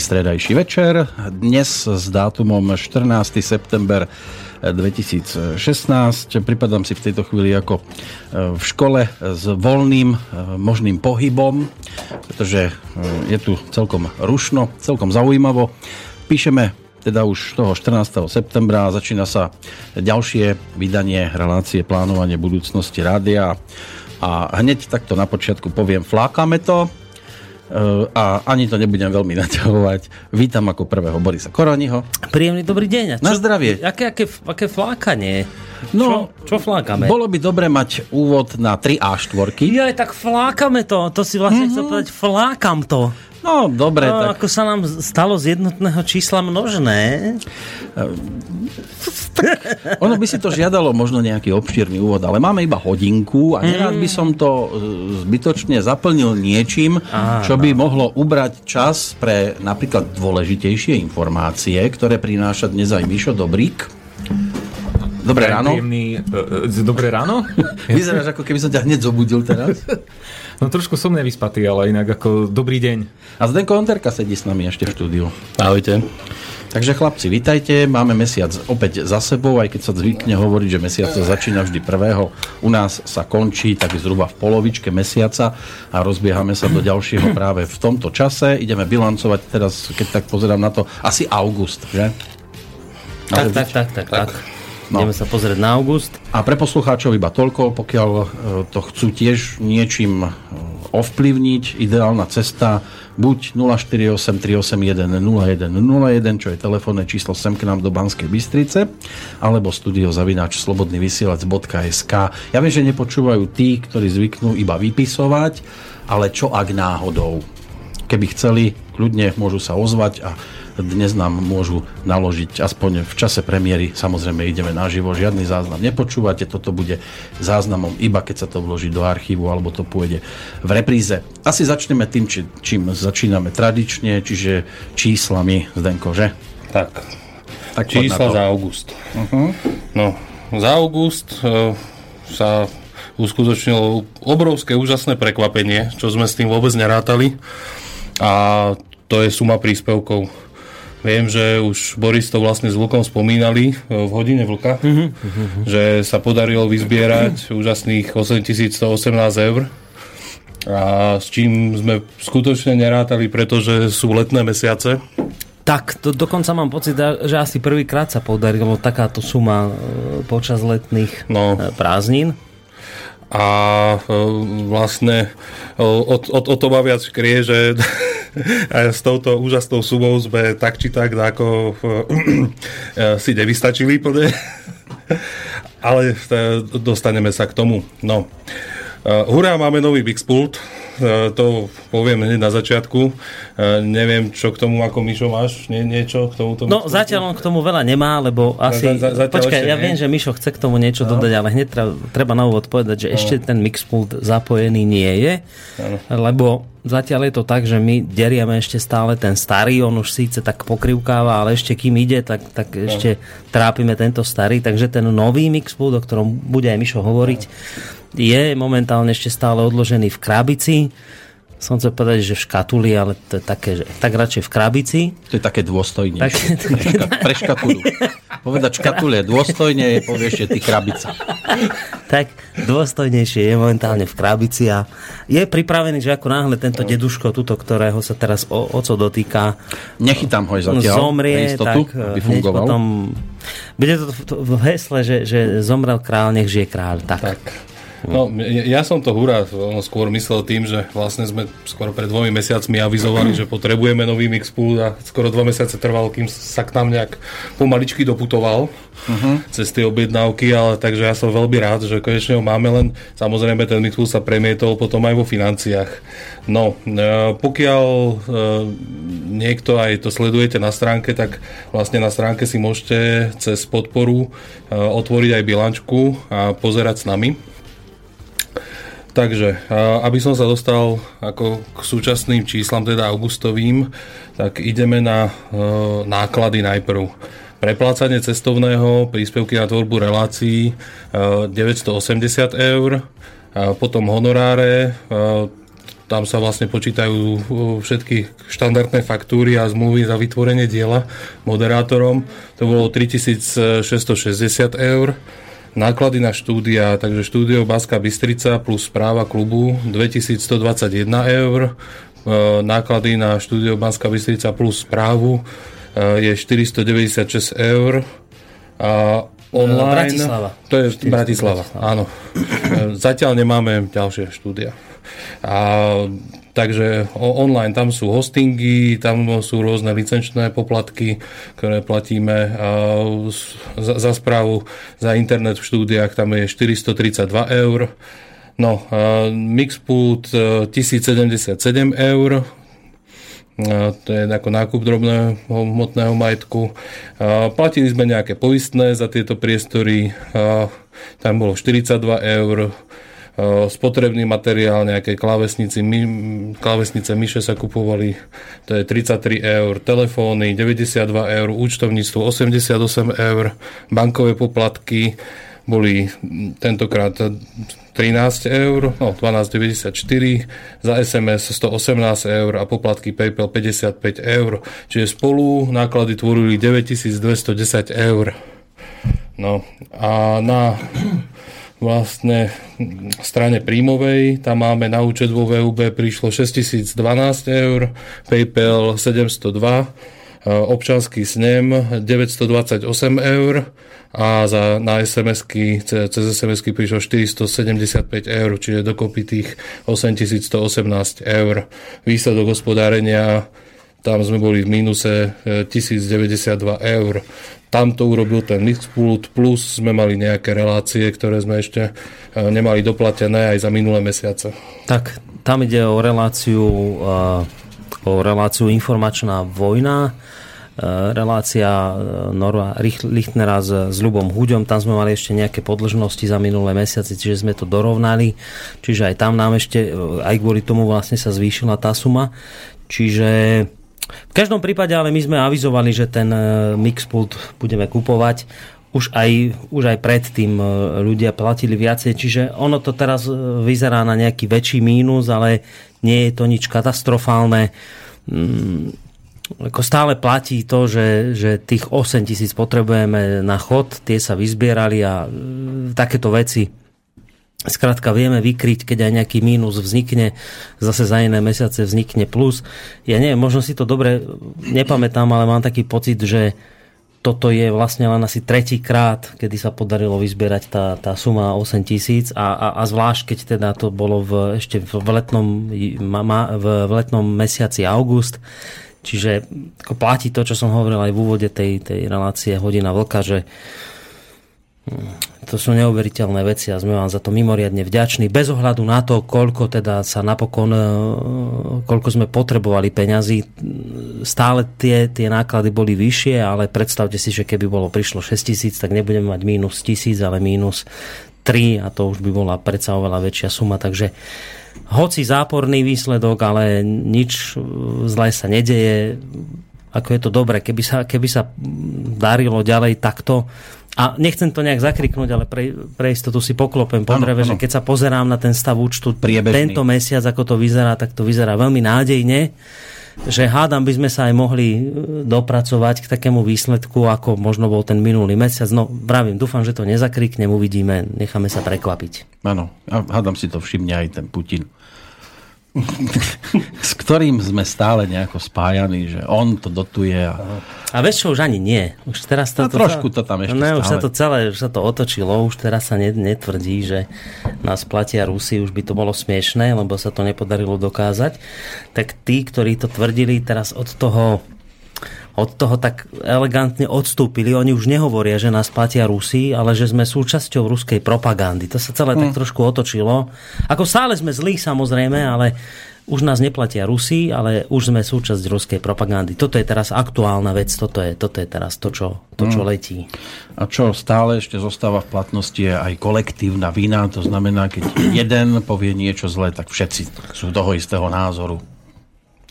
Stredajší večer. Dnes s dátumom 14. september 2016. Pripadám si v tejto chvíli ako e, v škole s voľným e, možným pohybom, pretože e, je tu celkom rušno, celkom zaujímavo. Píšeme teda už toho 14. septembra začína sa ďalšie vydanie relácie plánovanie budúcnosti rádia a hneď takto na počiatku poviem, flákame to, a ani to nebudem veľmi naťahovať. Vítam ako prvého Borisa Koroniho. Príjemný dobrý deň. čo, Na zdravie. Aké, aké, aké flákanie? No, čo, čo flákame? Bolo by dobre mať úvod na 3 A4. Ja tak flákame to. To si vlastne mm-hmm. chcel povedať, flákam to. No, dobre. No, tak... Ako sa nám stalo z jednotného čísla množné. ono by si to žiadalo možno nejaký obšírny úvod, ale máme iba hodinku a nerád by som to e, zbytočne zaplnil niečím, Aha. čo by mohlo ubrať čas pre napríklad dôležitejšie informácie, ktoré prináša dnes aj Mišo Dobrík. Dobré ráno. Príjemný, uh, dobré ráno? Vyzeráš ako keby som ťa hneď zobudil teraz. No trošku som nevyspatý, ale inak ako dobrý deň. A Zdenko Onderka sedí s nami ešte v štúdiu. Ahojte. Takže chlapci, vitajte. Máme mesiac opäť za sebou, aj keď sa zvykne hovoriť, že mesiac sa začína vždy prvého. U nás sa končí tak zhruba v polovičke mesiaca a rozbiehame sa do ďalšieho práve v tomto čase. Ideme bilancovať teraz, keď tak pozerám na to, asi august, že? Tak, tak, tak, tak, tak. No. Ideme sa pozrieť na august. A pre poslucháčov iba toľko, pokiaľ e, to chcú tiež niečím e, ovplyvniť, ideálna cesta buď 048 381 0101, čo je telefónne číslo sem k nám do Banskej Bystrice, alebo studiozavináč slobodnyvysielac.sk. Ja viem, že nepočúvajú tí, ktorí zvyknú iba vypisovať, ale čo ak náhodou? Keby chceli, kľudne môžu sa ozvať a dnes nám môžu naložiť aspoň v čase premiéry. Samozrejme ideme naživo, žiadny záznam nepočúvate, toto bude záznamom iba keď sa to vloží do archívu alebo to pôjde v repríze. Asi začneme tým, či, čím začíname tradične, čiže číslami, Zdenko, že? Tak, tak čísla za august. Uh-huh. No, za august uh, sa uskutočnilo obrovské úžasné prekvapenie, čo sme s tým vôbec nerátali. A to je suma príspevkov Viem, že už Boris to vlastne s Lukom spomínali e, v hodine vlka, uh-huh. že sa podarilo vyzbierať uh-huh. úžasných 8118 eur a s čím sme skutočne nerátali, pretože sú letné mesiace. Tak, to dokonca mám pocit, že asi prvýkrát sa podarilo takáto suma e, počas letných no. E, prázdnin a vlastne o, o, o to ma viac krie, že s touto úžasnou sumou sme tak či tak ako si nevystačili plne. Ale dostaneme sa k tomu. No. Hurá, máme nový Bixpult. E, to poviem hneď na začiatku. E, neviem, čo k tomu, ako Mišo máš, Nie, niečo k tomu? No zatiaľ on k tomu veľa nemá, lebo asi... Za, za, počkaj, ja viem, že Mišo chce k tomu niečo no. dodať, ale hneď treba, treba na úvod povedať, že no. ešte ten Mixpult zapojený nie je, no. lebo Zatiaľ je to tak, že my derieme ešte stále ten starý, on už síce tak pokrivkáva, ale ešte kým ide, tak, tak no. ešte trápime tento starý, takže ten nový Mixpult, o ktorom bude aj Mišo hovoriť, je momentálne ešte stále odložený v krabici. Som chcel povedať, že v škatuli, ale to je také, že tak radšej v krabici. To je také dôstojnejšie. Tak, pre škatulu. Povedať škatule dôstojne je povieš, že ty krabica. Tak dôstojnejšie je momentálne v krabici a je pripravený, že ako náhle tento deduško, tuto, ktorého sa teraz o, oco dotýka, nechytám ho zatiaľ, zomrie, istotu, tak aby fungoval. potom bude to v hesle, že, že zomrel král, nech žije kráľ. Tak. tak. No, ja som to hurá skôr myslel tým, že vlastne sme skoro pred dvomi mesiacmi avizovali, že potrebujeme nový Mixpool a skoro dva mesiace trval, kým sa k nám nejak pomaličky doputoval uh-huh. cez tie objednávky, ale takže ja som veľmi rád, že konečne ho máme, len samozrejme ten Mixpool sa premietol potom aj vo financiách. No, e, pokiaľ e, niekto aj to sledujete na stránke, tak vlastne na stránke si môžete cez podporu e, otvoriť aj bilančku a pozerať s nami Takže, aby som sa dostal ako k súčasným číslam, teda augustovým, tak ideme na e, náklady najprv. Preplácanie cestovného, príspevky na tvorbu relácií e, 980 eur, a potom honoráre, e, tam sa vlastne počítajú všetky štandardné faktúry a zmluvy za vytvorenie diela moderátorom. To bolo 3660 eur. Náklady na štúdia, takže štúdio Banská Bystrica plus správa klubu 2121 eur. Náklady na štúdio Banská Bystrica plus správu je 496 eur. A online... Bratislava. To je Bratislava, áno. Zatiaľ nemáme ďalšie štúdia. A, takže online tam sú hostingy, tam sú rôzne licenčné poplatky, ktoré platíme za, za správu za internet v štúdiách, tam je 432 eur. No, Mixpult 1077 eur, to je ako nákup drobného hmotného majetku. Platili sme nejaké poistné za tieto priestory, tam bolo 42 eur, spotrebný materiál, nejaké klávesnice, my, klávesnice myše sa kupovali, to je 33 eur, telefóny 92 eur, účtovníctvo 88 eur, bankové poplatky boli tentokrát 13 eur, no 12,94, za SMS 118 eur a poplatky PayPal 55 eur. Čiže spolu náklady tvorili 9210 eur. No a na vlastne strane príjmovej, tam máme na účet vo VUB prišlo 6012 eur, PayPal 702, občanský snem 928 eur, a za, na SMS-ky, cez SMS-ky prišlo 475 eur, čiže dokopy tých 8118 eur. Výsledok hospodárenia, tam sme boli v mínuse 1092 e, eur. Tam to urobil ten Mixpult, plus sme mali nejaké relácie, ktoré sme ešte e, nemali doplatené aj za minulé mesiace. Tak, tam ide o reláciu, e, o reláciu informačná vojna relácia Norva Lichtnera s, s Ľubom Huďom, tam sme mali ešte nejaké podlžnosti za minulé mesiace, čiže sme to dorovnali, čiže aj tam nám ešte, aj kvôli tomu vlastne sa zvýšila tá suma, čiže v každom prípade ale my sme avizovali, že ten Mixpult budeme kupovať, už aj, už aj predtým ľudia platili viacej, čiže ono to teraz vyzerá na nejaký väčší mínus, ale nie je to nič katastrofálne. Mm, ako stále platí to, že, že tých 8 tisíc potrebujeme na chod, tie sa vyzbierali a e, takéto veci Skrátka vieme vykryť, keď aj nejaký mínus vznikne, zase za iné mesiace vznikne plus. Ja neviem, možno si to dobre nepamätám, ale mám taký pocit, že toto je vlastne len asi tretí krát, kedy sa podarilo vyzbierať tá, tá suma 8 tisíc a, a, a zvlášť, keď teda to bolo v, ešte v letnom, v, v letnom mesiaci august, Čiže ako platí to, čo som hovoril aj v úvode tej, tej relácie Hodina Vlka, že to sú neuveriteľné veci a sme vám za to mimoriadne vďační. Bez ohľadu na to, koľko teda sa napokon, e, koľko sme potrebovali peňazí, stále tie, tie náklady boli vyššie, ale predstavte si, že keby bolo prišlo 6 tisíc, tak nebudeme mať mínus tisíc, ale mínus 3 a to už by bola predsa oveľa väčšia suma, takže hoci záporný výsledok, ale nič zlé sa nedeje. Ako je to dobre, keby sa, keby sa darilo ďalej takto. A nechcem to nejak zakriknúť, ale pre, pre istotu si poklopem po dreve, že keď sa pozerám na ten stav účtu Priebežný. tento mesiac, ako to vyzerá, tak to vyzerá veľmi nádejne že hádam by sme sa aj mohli e, dopracovať k takému výsledku, ako možno bol ten minulý mesiac. No, vravím, dúfam, že to nezakriknem, uvidíme, necháme sa prekvapiť. Áno, a hádam si to všimne aj ten Putin. s ktorým sme stále nejako spájani, že on to dotuje. A, a vieš čo, už ani nie. Už teraz to, no, to, trošku to tam ešte ne, už sa to celé, už sa to otočilo, už teraz sa netvrdí, že nás platia Rusi, už by to bolo smiešné, lebo sa to nepodarilo dokázať. Tak tí, ktorí to tvrdili, teraz od toho od toho tak elegantne odstúpili. Oni už nehovoria, že nás platia Rusi, ale že sme súčasťou ruskej propagandy. To sa celé hmm. tak trošku otočilo. Ako stále sme zlí samozrejme, ale už nás neplatia Rusi, ale už sme súčasť ruskej propagandy. Toto je teraz aktuálna vec, toto je, toto je teraz to čo, to, čo hmm. letí. A čo stále ešte zostáva v platnosti je aj kolektívna vina, to znamená, keď jeden povie niečo zlé, tak všetci sú toho istého názoru.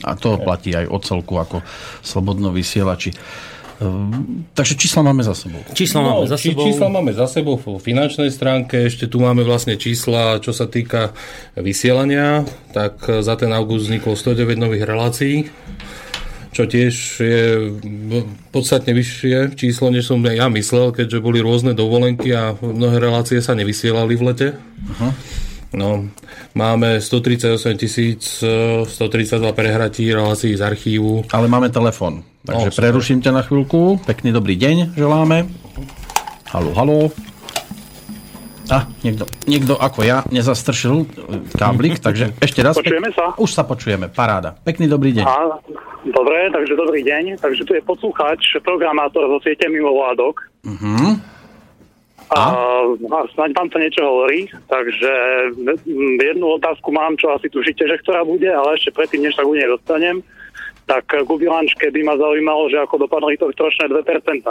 A to platí aj o celku ako slobodno vysielači. Ehm, takže čísla máme za sebou. Čísla no, máme za sebou. Čísla máme za sebou v finančnej stránke. Ešte tu máme vlastne čísla, čo sa týka vysielania. Tak za ten august vzniklo 109 nových relácií čo tiež je podstatne vyššie číslo, než som ja myslel, keďže boli rôzne dovolenky a mnohé relácie sa nevysielali v lete. Uh-huh. No, máme 138 tisíc 132 prehratí relácií z archívu. Ale máme telefon, takže no, preruším ťa na chvíľku. Pekný dobrý deň želáme. Halo, halo. A, niekto, niekto ako ja nezastršil káblik, takže ešte raz. Počujeme sa? Už sa počujeme, paráda. Pekný dobrý deň. A, dobre, takže dobrý deň. Takže tu je poslucháč, programátor zo siete mimovládok. Uh-huh. A? a snáď vám to niečo hovorí, takže jednu otázku mám, čo asi tušíte, že ktorá bude, ale ešte predtým, než sa k nej dostanem, tak k bilančke by ma zaujímalo, že ako dopadli to trošné 2%.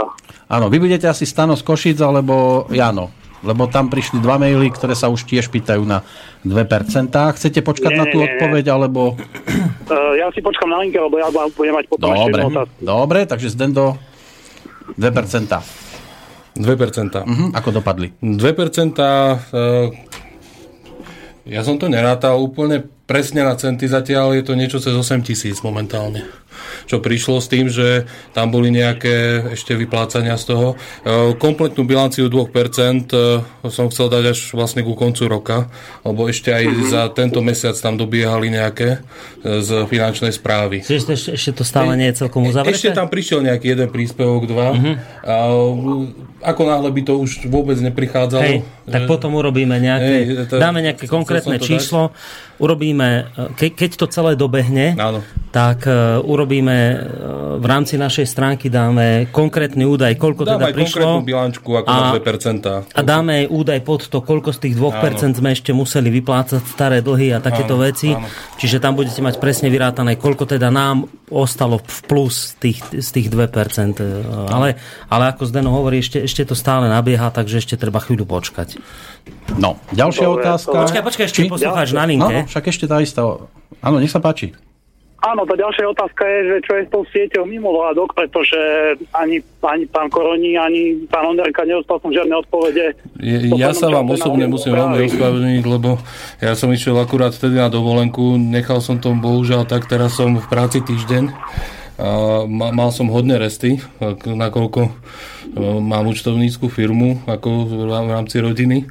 Áno, vy budete asi Stano z Košic alebo Jano, lebo tam prišli dva maily, ktoré sa už tiež pýtajú na 2%. Chcete počkať nie, na tú nie, odpoveď, nie. alebo... Uh, ja si počkam na linke, lebo ja budem mať potom dobre, ešte Dobre, takže Zdendo 2%. 2%. Uh-huh. Ako dopadli? 2%, uh, ja som to nerátal úplne presne na centy zatiaľ, je to niečo cez 8 tisíc momentálne čo prišlo s tým, že tam boli nejaké ešte vyplácania z toho. E, kompletnú bilanciu 2% e, som chcel dať až vlastne ku koncu roka, lebo ešte aj uh-huh. za tento mesiac tam dobiehali nejaké e, z finančnej správy. Čiže ešte, ešte to stále nie je celkom uzavreté? Ešte tam prišiel nejaký jeden príspevok, dva. Uh-huh. A, ako náhle by to už vôbec neprichádzalo. Hej, tak že... potom urobíme nejaké, hej, to, dáme nejaké konkrétne číslo, dať? urobíme, ke, keď to celé dobehne, Áno. tak uh, urobíme v rámci našej stránky dáme konkrétny údaj, koľko dáme teda prišlo. bilančku ako a, na 2%. A dáme aj údaj pod to, koľko z tých 2% áno. sme ešte museli vyplácať staré dlhy a takéto áno, veci. Áno. Čiže tam budete mať presne vyrátané, koľko teda nám ostalo v plus tých, z tých 2%. Ale, ale ako Zdeno hovorí, ešte, ešte to stále nabieha, takže ešte treba chvíľu počkať. No, ďalšia Dobre, otázka. Počkaj, počkaj, ešte poslucháč na linke. No, však ešte tá istá. Áno, nech sa páči. Áno, tá ďalšia otázka je, že čo je s tou sieťou mimo vládok, pretože ani, ani pán Koroni, ani pán Onderka neostal som žiadne odpovede. Je, ja sa vám osobne musím veľmi ospravedlniť, lebo ja som išiel akurát vtedy na dovolenku, nechal som to bohužiaľ tak, teraz som v práci týždeň. A mal som hodné resty, nakoľko e, mám účtovníckú firmu ako v rámci rodiny.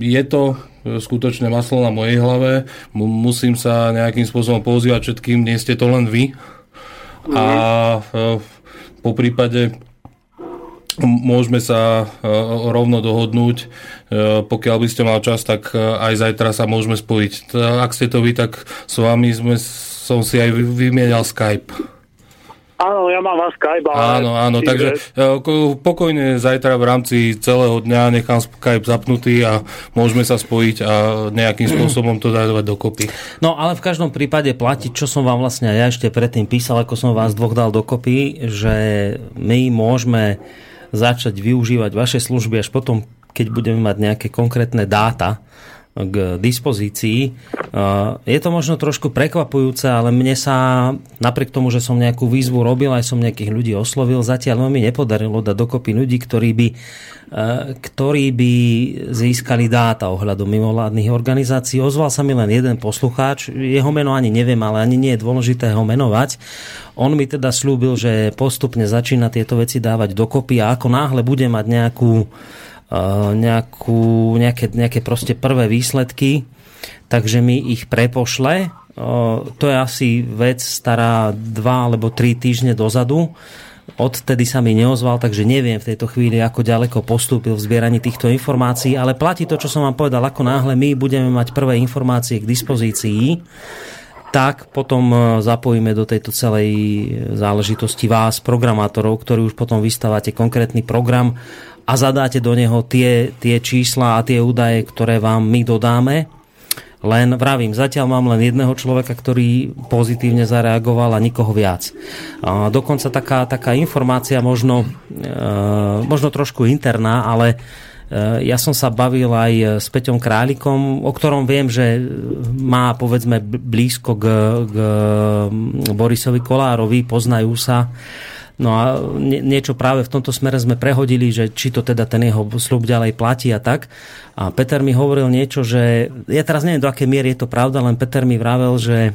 Je to skutočné maslo na mojej hlave. Musím sa nejakým spôsobom pozývať všetkým, nie ste to len vy. A e, po prípade môžeme sa e, rovno dohodnúť. E, pokiaľ by ste mal čas, tak aj zajtra sa môžeme spojiť. Ak ste to vy, tak s vami sme, som si aj vymienial Skype. Áno, ja mám vás Skype. Ale áno, áno, takže e, pokojne zajtra v rámci celého dňa nechám Skype zapnutý a môžeme sa spojiť a nejakým spôsobom to dávať dokopy. No ale v každom prípade platí, čo som vám vlastne ja ešte predtým písal, ako som vás dvoch dal dokopy, že my môžeme začať využívať vaše služby až potom, keď budeme mať nejaké konkrétne dáta, k dispozícii. Je to možno trošku prekvapujúce, ale mne sa napriek tomu, že som nejakú výzvu robil, aj som nejakých ľudí oslovil, zatiaľ mi nepodarilo dať dokopy ľudí, ktorí by, ktorí by získali dáta ohľadom mimovládnych organizácií. Ozval sa mi len jeden poslucháč, jeho meno ani neviem, ale ani nie je dôležité ho menovať. On mi teda slúbil, že postupne začína tieto veci dávať dokopy a ako náhle bude mať nejakú nejakú, nejaké, nejaké proste prvé výsledky, takže mi ich prepošle. To je asi vec stará dva alebo tri týždne dozadu. Odtedy sa mi neozval, takže neviem v tejto chvíli, ako ďaleko postúpil v zbieraní týchto informácií, ale platí to, čo som vám povedal, ako náhle my budeme mať prvé informácie k dispozícii, tak potom zapojíme do tejto celej záležitosti vás, programátorov, ktorí už potom vystávate konkrétny program a zadáte do neho tie, tie čísla a tie údaje, ktoré vám my dodáme. Len vravím, zatiaľ mám len jedného človeka, ktorý pozitívne zareagoval a nikoho viac. A dokonca taká, taká informácia možno, e, možno trošku interná, ale e, ja som sa bavil aj s Peťom Králikom, o ktorom viem, že má povedzme blízko k, k Borisovi Kolárovi, poznajú sa No a nie, niečo práve v tomto smere sme prehodili, že či to teda ten jeho slub ďalej platí a tak. A Peter mi hovoril niečo, že ja teraz neviem, do aké miery je to pravda, len Peter mi vravel, že,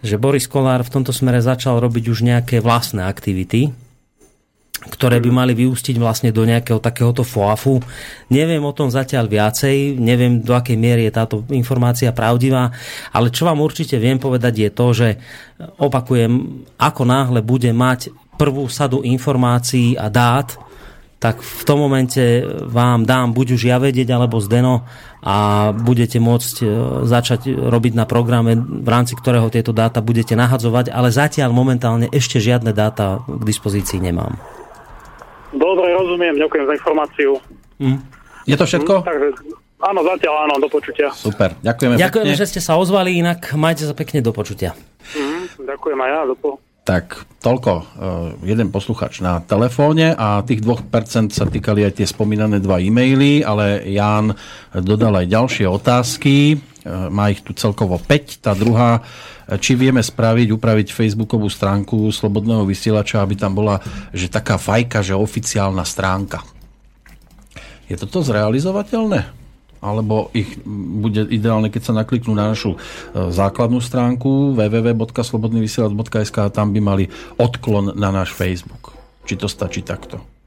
že Boris Kolár v tomto smere začal robiť už nejaké vlastné aktivity, ktoré by mali vyústiť vlastne do nejakého takéhoto FOAFu. Neviem o tom zatiaľ viacej, neviem do akej miery je táto informácia pravdivá, ale čo vám určite viem povedať je to, že opakujem, ako náhle bude mať prvú sadu informácií a dát, tak v tom momente vám dám buď už ja vedieť, alebo Zdeno a budete môcť e, začať robiť na programe, v rámci ktorého tieto dáta budete nahadzovať, ale zatiaľ momentálne ešte žiadne dáta k dispozícii nemám. Dobre, rozumiem, ďakujem za informáciu. Mm. Je to všetko? Mm, takže, áno, zatiaľ áno, do počutia. Super, ďakujeme Ďakujeme, že ste sa ozvali, inak majte sa pekne do počutia. Mm, ďakujem aj ja, do po. Tak toľko, e, jeden posluchač na telefóne a tých 2% sa týkali aj tie spomínané dva e-maily, ale Jan dodal aj ďalšie otázky, e, má ich tu celkovo 5. Tá druhá, e, či vieme spraviť, upraviť facebookovú stránku Slobodného vysielača, aby tam bola že taká fajka, že oficiálna stránka. Je toto zrealizovateľné? Alebo ich bude ideálne, keď sa nakliknú na našu e, základnú stránku www.slobodnyvysielac.sk a tam by mali odklon na náš Facebook. Či to stačí takto?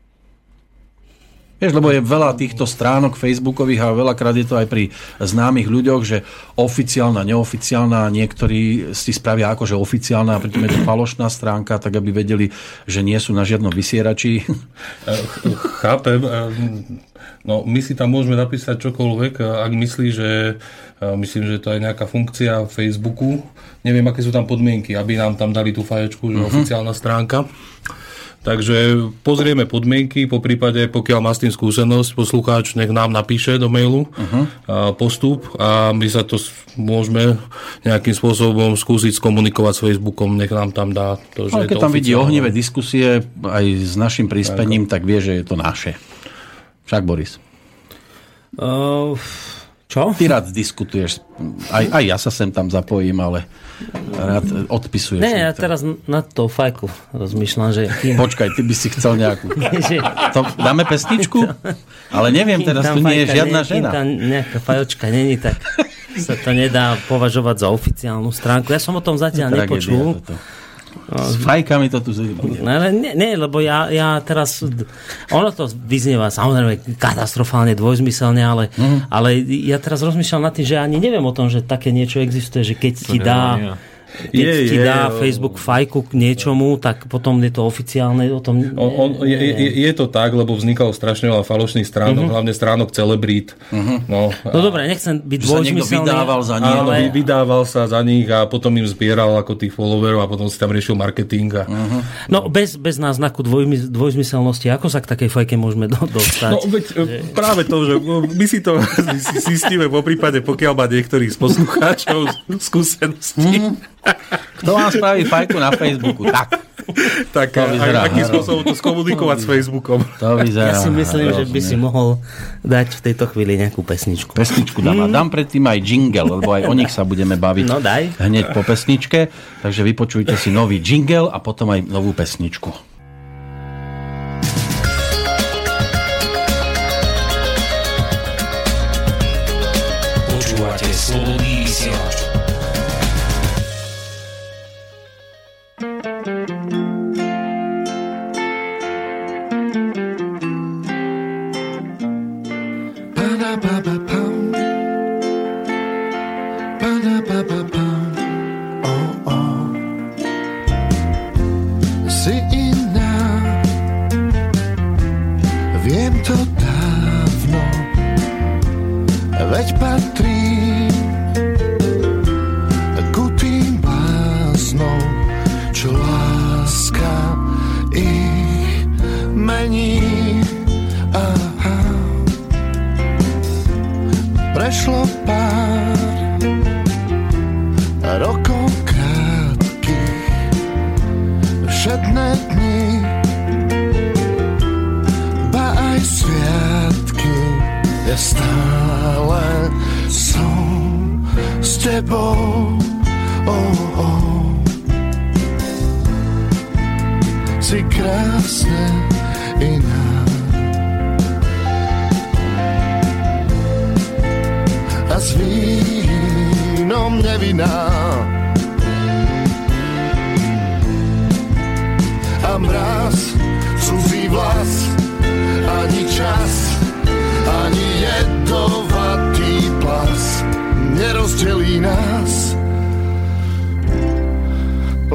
Vieš, lebo je veľa týchto stránok facebookových a veľakrát je to aj pri známych ľuďoch, že oficiálna, neoficiálna, niektorí si spravia ako, že oficiálna a pritom je to falošná stránka, tak aby vedeli, že nie sú na žiadnom vysierači. Chápem. No, my si tam môžeme napísať čokoľvek, ak myslí, že myslím, že to je nejaká funkcia Facebooku. Neviem, aké sú tam podmienky, aby nám tam dali tú faječku, že uh-huh. oficiálna stránka. Takže pozrieme podmienky, po prípade, pokiaľ má s tým skúsenosť, poslucháč nech nám napíše do mailu uh-huh. postup a my sa to môžeme nejakým spôsobom skúsiť skomunikovať s Facebookom, nech nám tam dá to, že Ale keď to tam vidí ohnivé diskusie aj s našim príspením, tak, tak vie, že je to naše. Však Boris. Uh, čo? Ty rád diskutuješ. Aj, aj ja sa sem tam zapojím, ale rád odpisuješ. Ne, ja teraz na to fajku rozmýšľam, že... Počkaj, ty by si chcel nejakú... to, dáme pesničku? Ale neviem, teraz tu nie je žiadna ne, žena. tam nejaká fajočka není, tak sa to nedá považovať za oficiálnu stránku. Ja som o tom zatiaľ nepočul. Toto. S fajkami to tu bude. Ale nie, nie, lebo ja, ja teraz... Ono to vyznieva samozrejme katastrofálne, dvojzmyselne, ale, mm. ale ja teraz rozmýšľam nad tým, že ani neviem o tom, že také niečo existuje, že keď ti dá... Ja keď je, ti dá je, Facebook fajku k niečomu, tak potom je to oficiálne o tom... On, on, je, je, je to tak, lebo vznikalo strašne veľa falošných stránok, uh-huh. hlavne stránok celebrít. Uh-huh. No, no dobre, nechcem byť dvojzmyselný. vydával za nich. Áno, ale... vydával sa za nich a potom im zbieral ako tých followerov a potom si tam riešil marketing. A... Uh-huh. No, bez, bez náznaku dvojmy, dvojzmyselnosti, ako sa k takej fajke môžeme do, dostať? No veď že... práve to, že my si to zistíme po prípade, pokiaľ má niektorých z poslucháčov skúsenosti. Uh-huh. Kto vám spraví fajku na Facebooku? Tak. Tak to vyzerá, akým spôsobom to skomunikovať s Facebookom. To vyzerá. Ja si myslím, že by si mohol dať v tejto chvíli nejakú pesničku. Pesničku dám. Mm. Dám predtým aj jingle, lebo aj o nich sa budeme baviť no, daj. hneď po pesničke. Takže vypočujte si nový jingle a potom aj novú pesničku. Počúvate slobodný vysielač.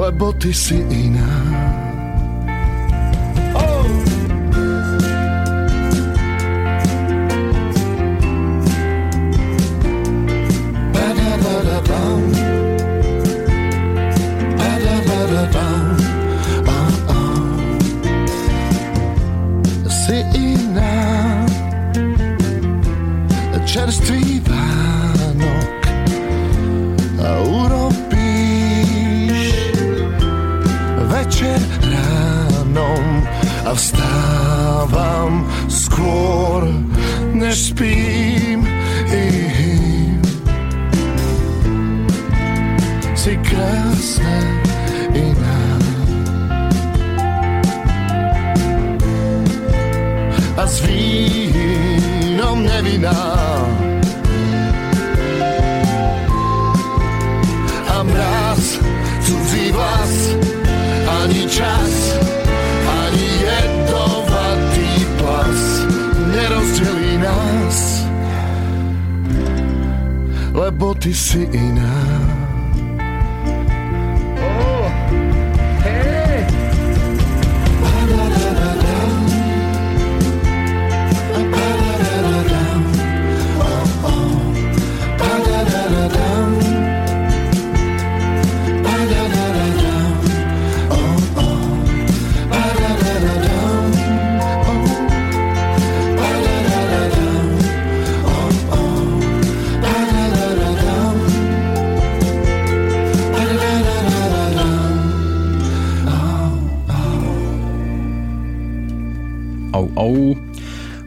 Lebo ty si iná.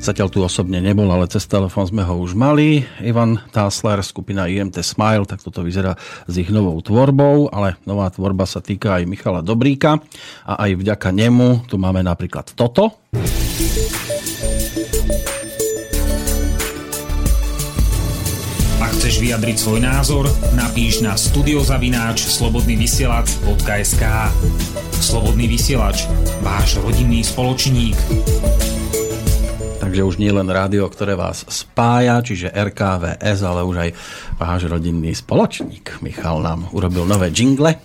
Zatiaľ tu osobne nebol, ale cez telefón sme ho už mali. Ivan Tásler, skupina IMT Smile, tak toto vyzerá s ich novou tvorbou, ale nová tvorba sa týka aj Michala Dobríka a aj vďaka nemu tu máme napríklad toto. Chceš vyjadriť svoj názor, napíš na studiozavináč slobodnyvysielac.sk Slobodný vysielač, váš rodinný spoločník. Takže už nie len rádio, ktoré vás spája, čiže RKVS, ale už aj váš rodinný spoločník. Michal nám urobil nové jingle.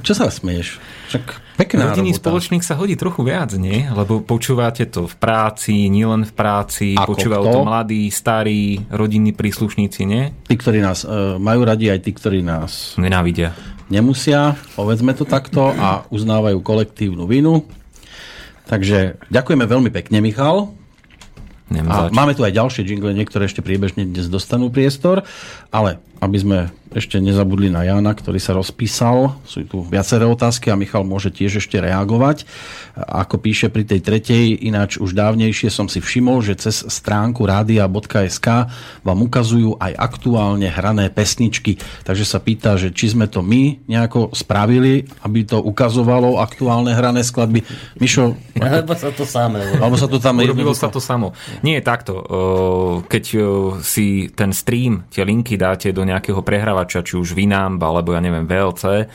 Čo sa smieš? Však pekná Rodinný robota. spoločník sa hodí trochu viac, nie? Lebo počúvate to v práci, nielen v práci, Ako počúvajú to mladí, starí, rodinní príslušníci, nie? Tí, ktorí nás e, majú radi, aj tí, ktorí nás nenávidia. Nemusia, povedzme to takto, a uznávajú kolektívnu vinu Takže ďakujeme veľmi pekne, Michal. A máme tu aj ďalšie jingle, niektoré ešte priebežne dnes dostanú priestor, ale aby sme ešte nezabudli na Jana, ktorý sa rozpísal. Sú tu viaceré otázky a Michal môže tiež ešte reagovať. Ako píše pri tej tretej, ináč už dávnejšie som si všimol, že cez stránku radia.sk vám ukazujú aj aktuálne hrané pesničky. Takže sa pýta, že či sme to my nejako spravili, aby to ukazovalo aktuálne hrané skladby. Mišo... Alebo sa to samé. Alebo sa to tam Urobilo sa to samo. Nie, takto. Keď si ten stream, tie linky dáte do nejakého prehrávača, či už Winamp alebo ja neviem VLC,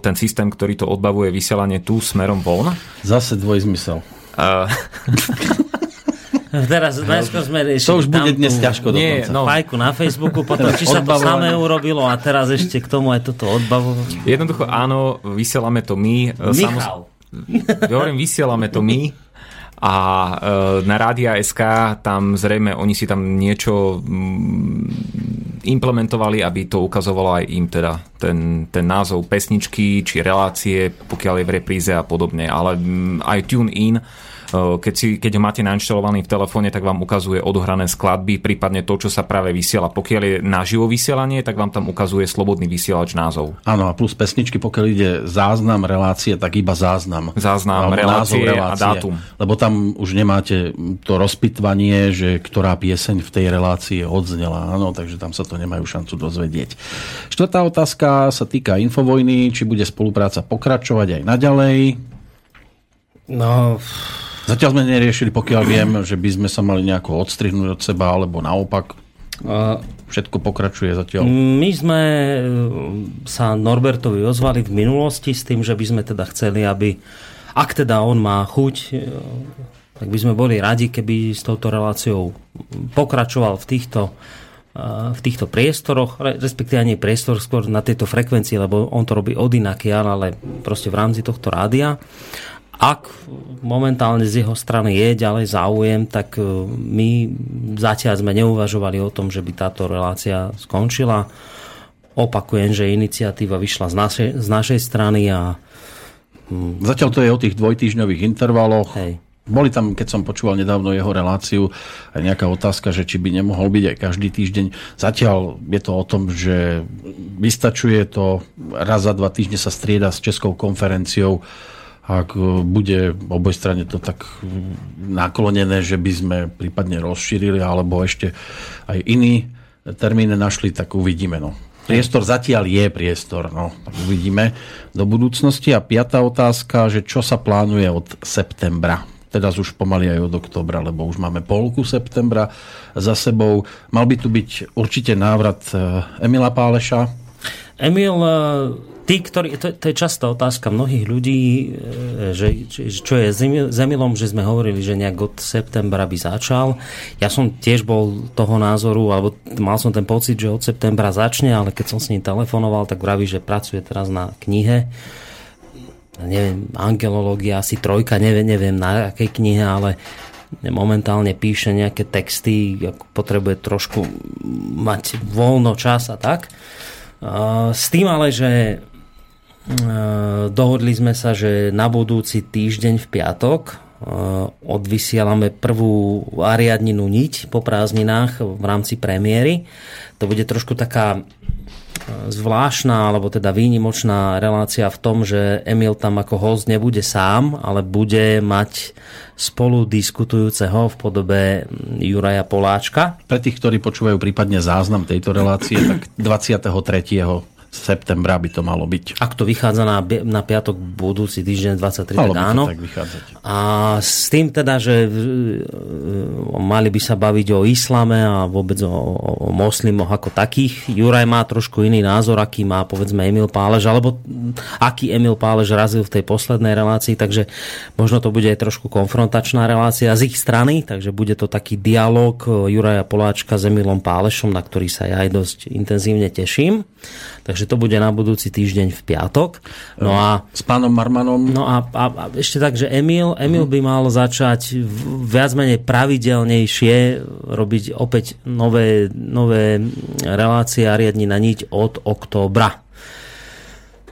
ten systém, ktorý to odbavuje vysielanie tu smerom von. Zase dvojzmysel. Uh, Teraz najskôr sme riešili To už bude dnes ťažko Nie, no. fajku na Facebooku, potom či sa to samé urobilo a teraz ešte k tomu aj toto odbavovanie. Jednoducho áno, vysielame to my. Michal. Samoz... Hovorím, vysielame to my a e, na Rádia SK tam zrejme oni si tam niečo mm, implementovali, aby to ukazovalo aj im teda ten, ten názov pesničky či relácie, pokiaľ je v repríze a podobne, ale mm, aj tune in keď, si, keď ho máte nainštalovaný v telefóne, tak vám ukazuje odohrané skladby, prípadne to, čo sa práve vysiela. Pokiaľ je naživo vysielanie, tak vám tam ukazuje slobodný vysielač názov. Áno, a plus pesničky, pokiaľ ide záznam relácie, tak iba záznam. Záznam relácie, relácie a dátum. Lebo tam už nemáte to rozpitvanie, že ktorá pieseň v tej relácii odznela. Áno, takže tam sa to nemajú šancu dozvedieť. Štvrtá otázka sa týka Infovojny, či bude spolupráca pokračovať aj naďalej. No... Zatiaľ sme neriešili, pokiaľ viem, že by sme sa mali nejako odstrihnúť od seba, alebo naopak. Všetko pokračuje zatiaľ. My sme e, sa Norbertovi ozvali v minulosti s tým, že by sme teda chceli, aby ak teda on má chuť, e, tak by sme boli radi, keby s touto reláciou pokračoval v týchto v týchto priestoroch, respektíve ani priestor skôr na tejto frekvencii, lebo on to robí od inakiaľ, ale proste v rámci tohto rádia. Ak momentálne z jeho strany je ďalej záujem, tak e, my zatiaľ sme neuvažovali o tom, že by táto relácia skončila. Opakujem, že iniciatíva vyšla z našej, z našej strany a Zatiaľ to je o tých dvojtýždňových intervaloch. Hej. Boli tam, keď som počúval nedávno jeho reláciu, aj nejaká otázka, že či by nemohol byť aj každý týždeň. Zatiaľ je to o tom, že vystačuje to, raz za dva týždne sa strieda s Českou konferenciou. Ak bude oboj strane to tak naklonené, že by sme prípadne rozšírili, alebo ešte aj iný termín našli, tak uvidíme. No. Priestor zatiaľ je priestor, no, tak uvidíme do budúcnosti. A piatá otázka, že čo sa plánuje od septembra? teraz už pomaly aj od oktobra, lebo už máme polku septembra za sebou. Mal by tu byť určite návrat e, Emila Páleša. Emil, e, tí, ktorí, to, to je častá otázka mnohých ľudí, e, že, čo je s Emilom, že sme hovorili, že nejak od septembra by začal. Ja som tiež bol toho názoru, alebo mal som ten pocit, že od septembra začne, ale keď som s ním telefonoval, tak vraví, že pracuje teraz na knihe neviem, angelológia, asi trojka, neviem, neviem na akej knihe, ale momentálne píše nejaké texty, potrebuje trošku mať voľno čas a tak. S tým ale, že dohodli sme sa, že na budúci týždeň v piatok odvysielame prvú ariadninu niť po prázdninách v rámci premiéry. To bude trošku taká zvláštna alebo teda výnimočná relácia v tom, že Emil tam ako host nebude sám, ale bude mať spolu diskutujúceho v podobe Juraja Poláčka. Pre tých, ktorí počúvajú prípadne záznam tejto relácie, tak 23 septembra by to malo byť. Ak to vychádza na, na piatok budúci týždeň 23, malo tak áno. Tak a s tým teda, že e, mali by sa baviť o islame a vôbec o, o moslimoch ako takých. Juraj má trošku iný názor, aký má povedzme Emil Pálež, alebo aký Emil Pálež razil v tej poslednej relácii, takže možno to bude aj trošku konfrontačná relácia z ich strany, takže bude to taký dialog Juraja Poláčka s Emilom Pálešom, na ktorý sa ja aj dosť intenzívne teším. Takže to bude na budúci týždeň v piatok. No a, S pánom Marmanom? No a, a, a ešte tak, že Emil, Emil by mal začať viac menej pravidelnejšie robiť opäť nové, nové relácie a riadni na niť od októbra.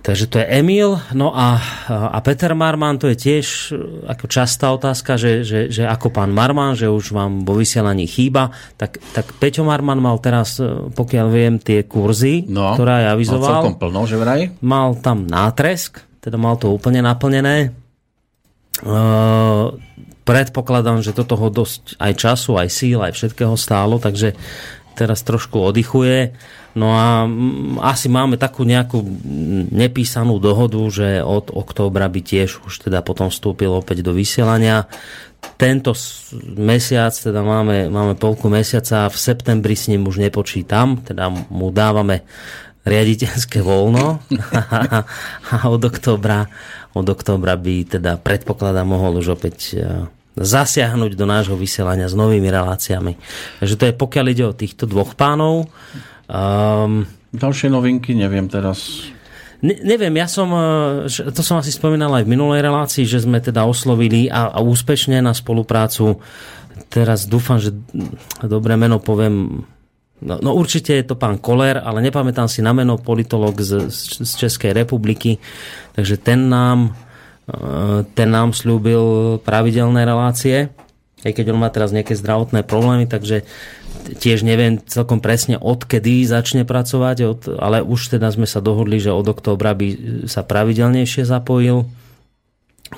Takže to je Emil. No a, a Peter Marman, to je tiež e, ako častá otázka, že, že, že ako pán Marman, že už vám vo vysielaní chýba, tak, tak Peťo Marman mal teraz, e, pokiaľ viem, tie kurzy, no, ktoré ja avizoval. Mal celkom plno, že vraj? Mal tam nátresk, teda mal to úplne naplnené. Uh, predpokladám, že toto ho dosť aj času, aj síl, aj všetkého stálo, takže teraz trošku oddychuje. No a asi máme takú nejakú nepísanú dohodu, že od októbra by tiež už teda potom vstúpil opäť do vysielania. Tento mesiac, teda máme, máme polku mesiaca, v septembri s ním už nepočítam, teda mu dávame riaditeľské voľno a od októbra, od októbra by teda predpokladá mohol už opäť e, zasiahnuť do nášho vysielania s novými reláciami. Takže to je pokiaľ ide o týchto dvoch pánov. Um, Ďalšie novinky, neviem teraz. Ne, neviem, ja som, e, to som asi spomínal aj v minulej relácii, že sme teda oslovili a, a úspešne na spoluprácu. Teraz dúfam, že dobré meno poviem No, no určite je to pán Koller, ale nepamätám si na meno politolog z, z Českej republiky, takže ten nám ten nám slúbil pravidelné relácie, aj keď on má teraz nejaké zdravotné problémy, takže tiež neviem celkom presne odkedy začne pracovať, od, ale už teda sme sa dohodli, že od októbra by sa pravidelnejšie zapojil.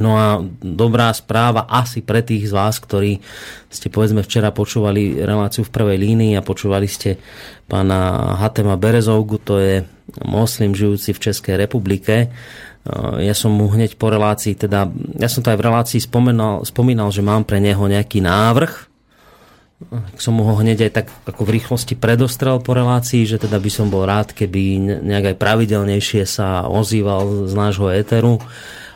No a dobrá správa asi pre tých z vás, ktorí ste povedzme včera počúvali reláciu v prvej línii a počúvali ste pána Hatema Berezovgu, to je moslim žijúci v Českej republike. Ja som mu hneď po relácii, teda ja som to aj v relácii spomínal, spomínal že mám pre neho nejaký návrh, som ho hneď aj tak ako v rýchlosti predostrel po relácii, že teda by som bol rád, keby nejak aj pravidelnejšie sa ozýval z nášho éteru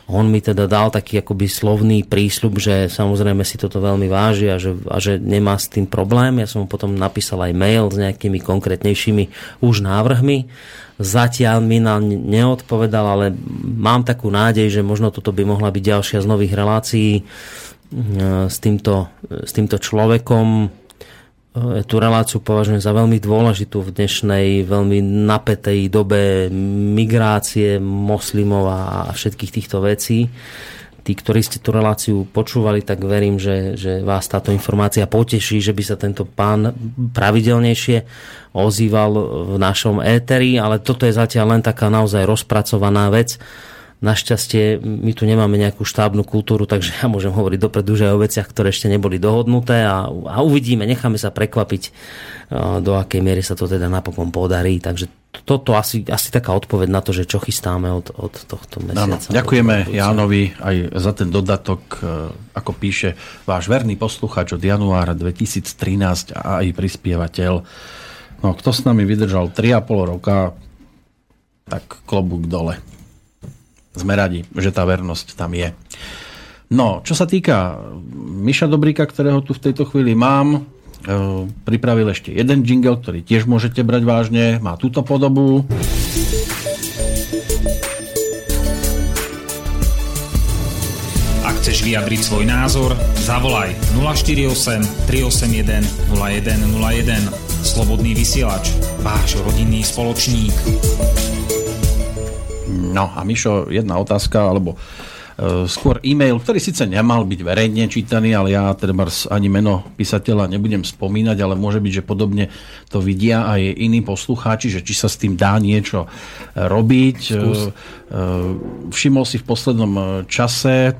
on mi teda dal taký akoby slovný prísľub, že samozrejme si toto veľmi váži a že, a že nemá s tým problém. Ja som mu potom napísal aj mail s nejakými konkrétnejšími už návrhmi. Zatiaľ mi na neodpovedal, ale mám takú nádej, že možno toto by mohla byť ďalšia z nových relácií e, s týmto, s týmto človekom E, tú reláciu považujem za veľmi dôležitú v dnešnej veľmi napetej dobe migrácie moslimov a všetkých týchto vecí. Tí, ktorí ste tú reláciu počúvali, tak verím, že, že vás táto informácia poteší, že by sa tento pán pravidelnejšie ozýval v našom éteri, ale toto je zatiaľ len taká naozaj rozpracovaná vec Našťastie my tu nemáme nejakú štábnu kultúru, takže ja môžem hovoriť dopredu, že aj o veciach, ktoré ešte neboli dohodnuté a, a uvidíme, necháme sa prekvapiť, do akej miery sa to teda napokon podarí. Takže toto asi, asi taká odpoveď na to, že čo chystáme od, od tohto mesiaca. Ano, ďakujeme Jánovi aj za ten dodatok, e, ako píše váš verný posluchač od januára 2013 a aj prispievateľ. No, kto s nami vydržal 3,5 roka, tak klobúk dole sme radi, že tá vernosť tam je. No, čo sa týka Miša Dobríka, ktorého tu v tejto chvíli mám, e, pripravil ešte jeden jingle, ktorý tiež môžete brať vážne, má túto podobu. Ak chceš vyjadriť svoj názor, zavolaj 048 381 0101. Slobodný vysielač, váš rodinný spoločník. No a Mišo, jedna otázka, alebo skôr e-mail, ktorý síce nemal byť verejne čítaný, ale ja teda ani meno písateľa nebudem spomínať, ale môže byť, že podobne to vidia aj iní poslucháči, že či sa s tým dá niečo robiť. Skús. E, e, všimol si v poslednom čase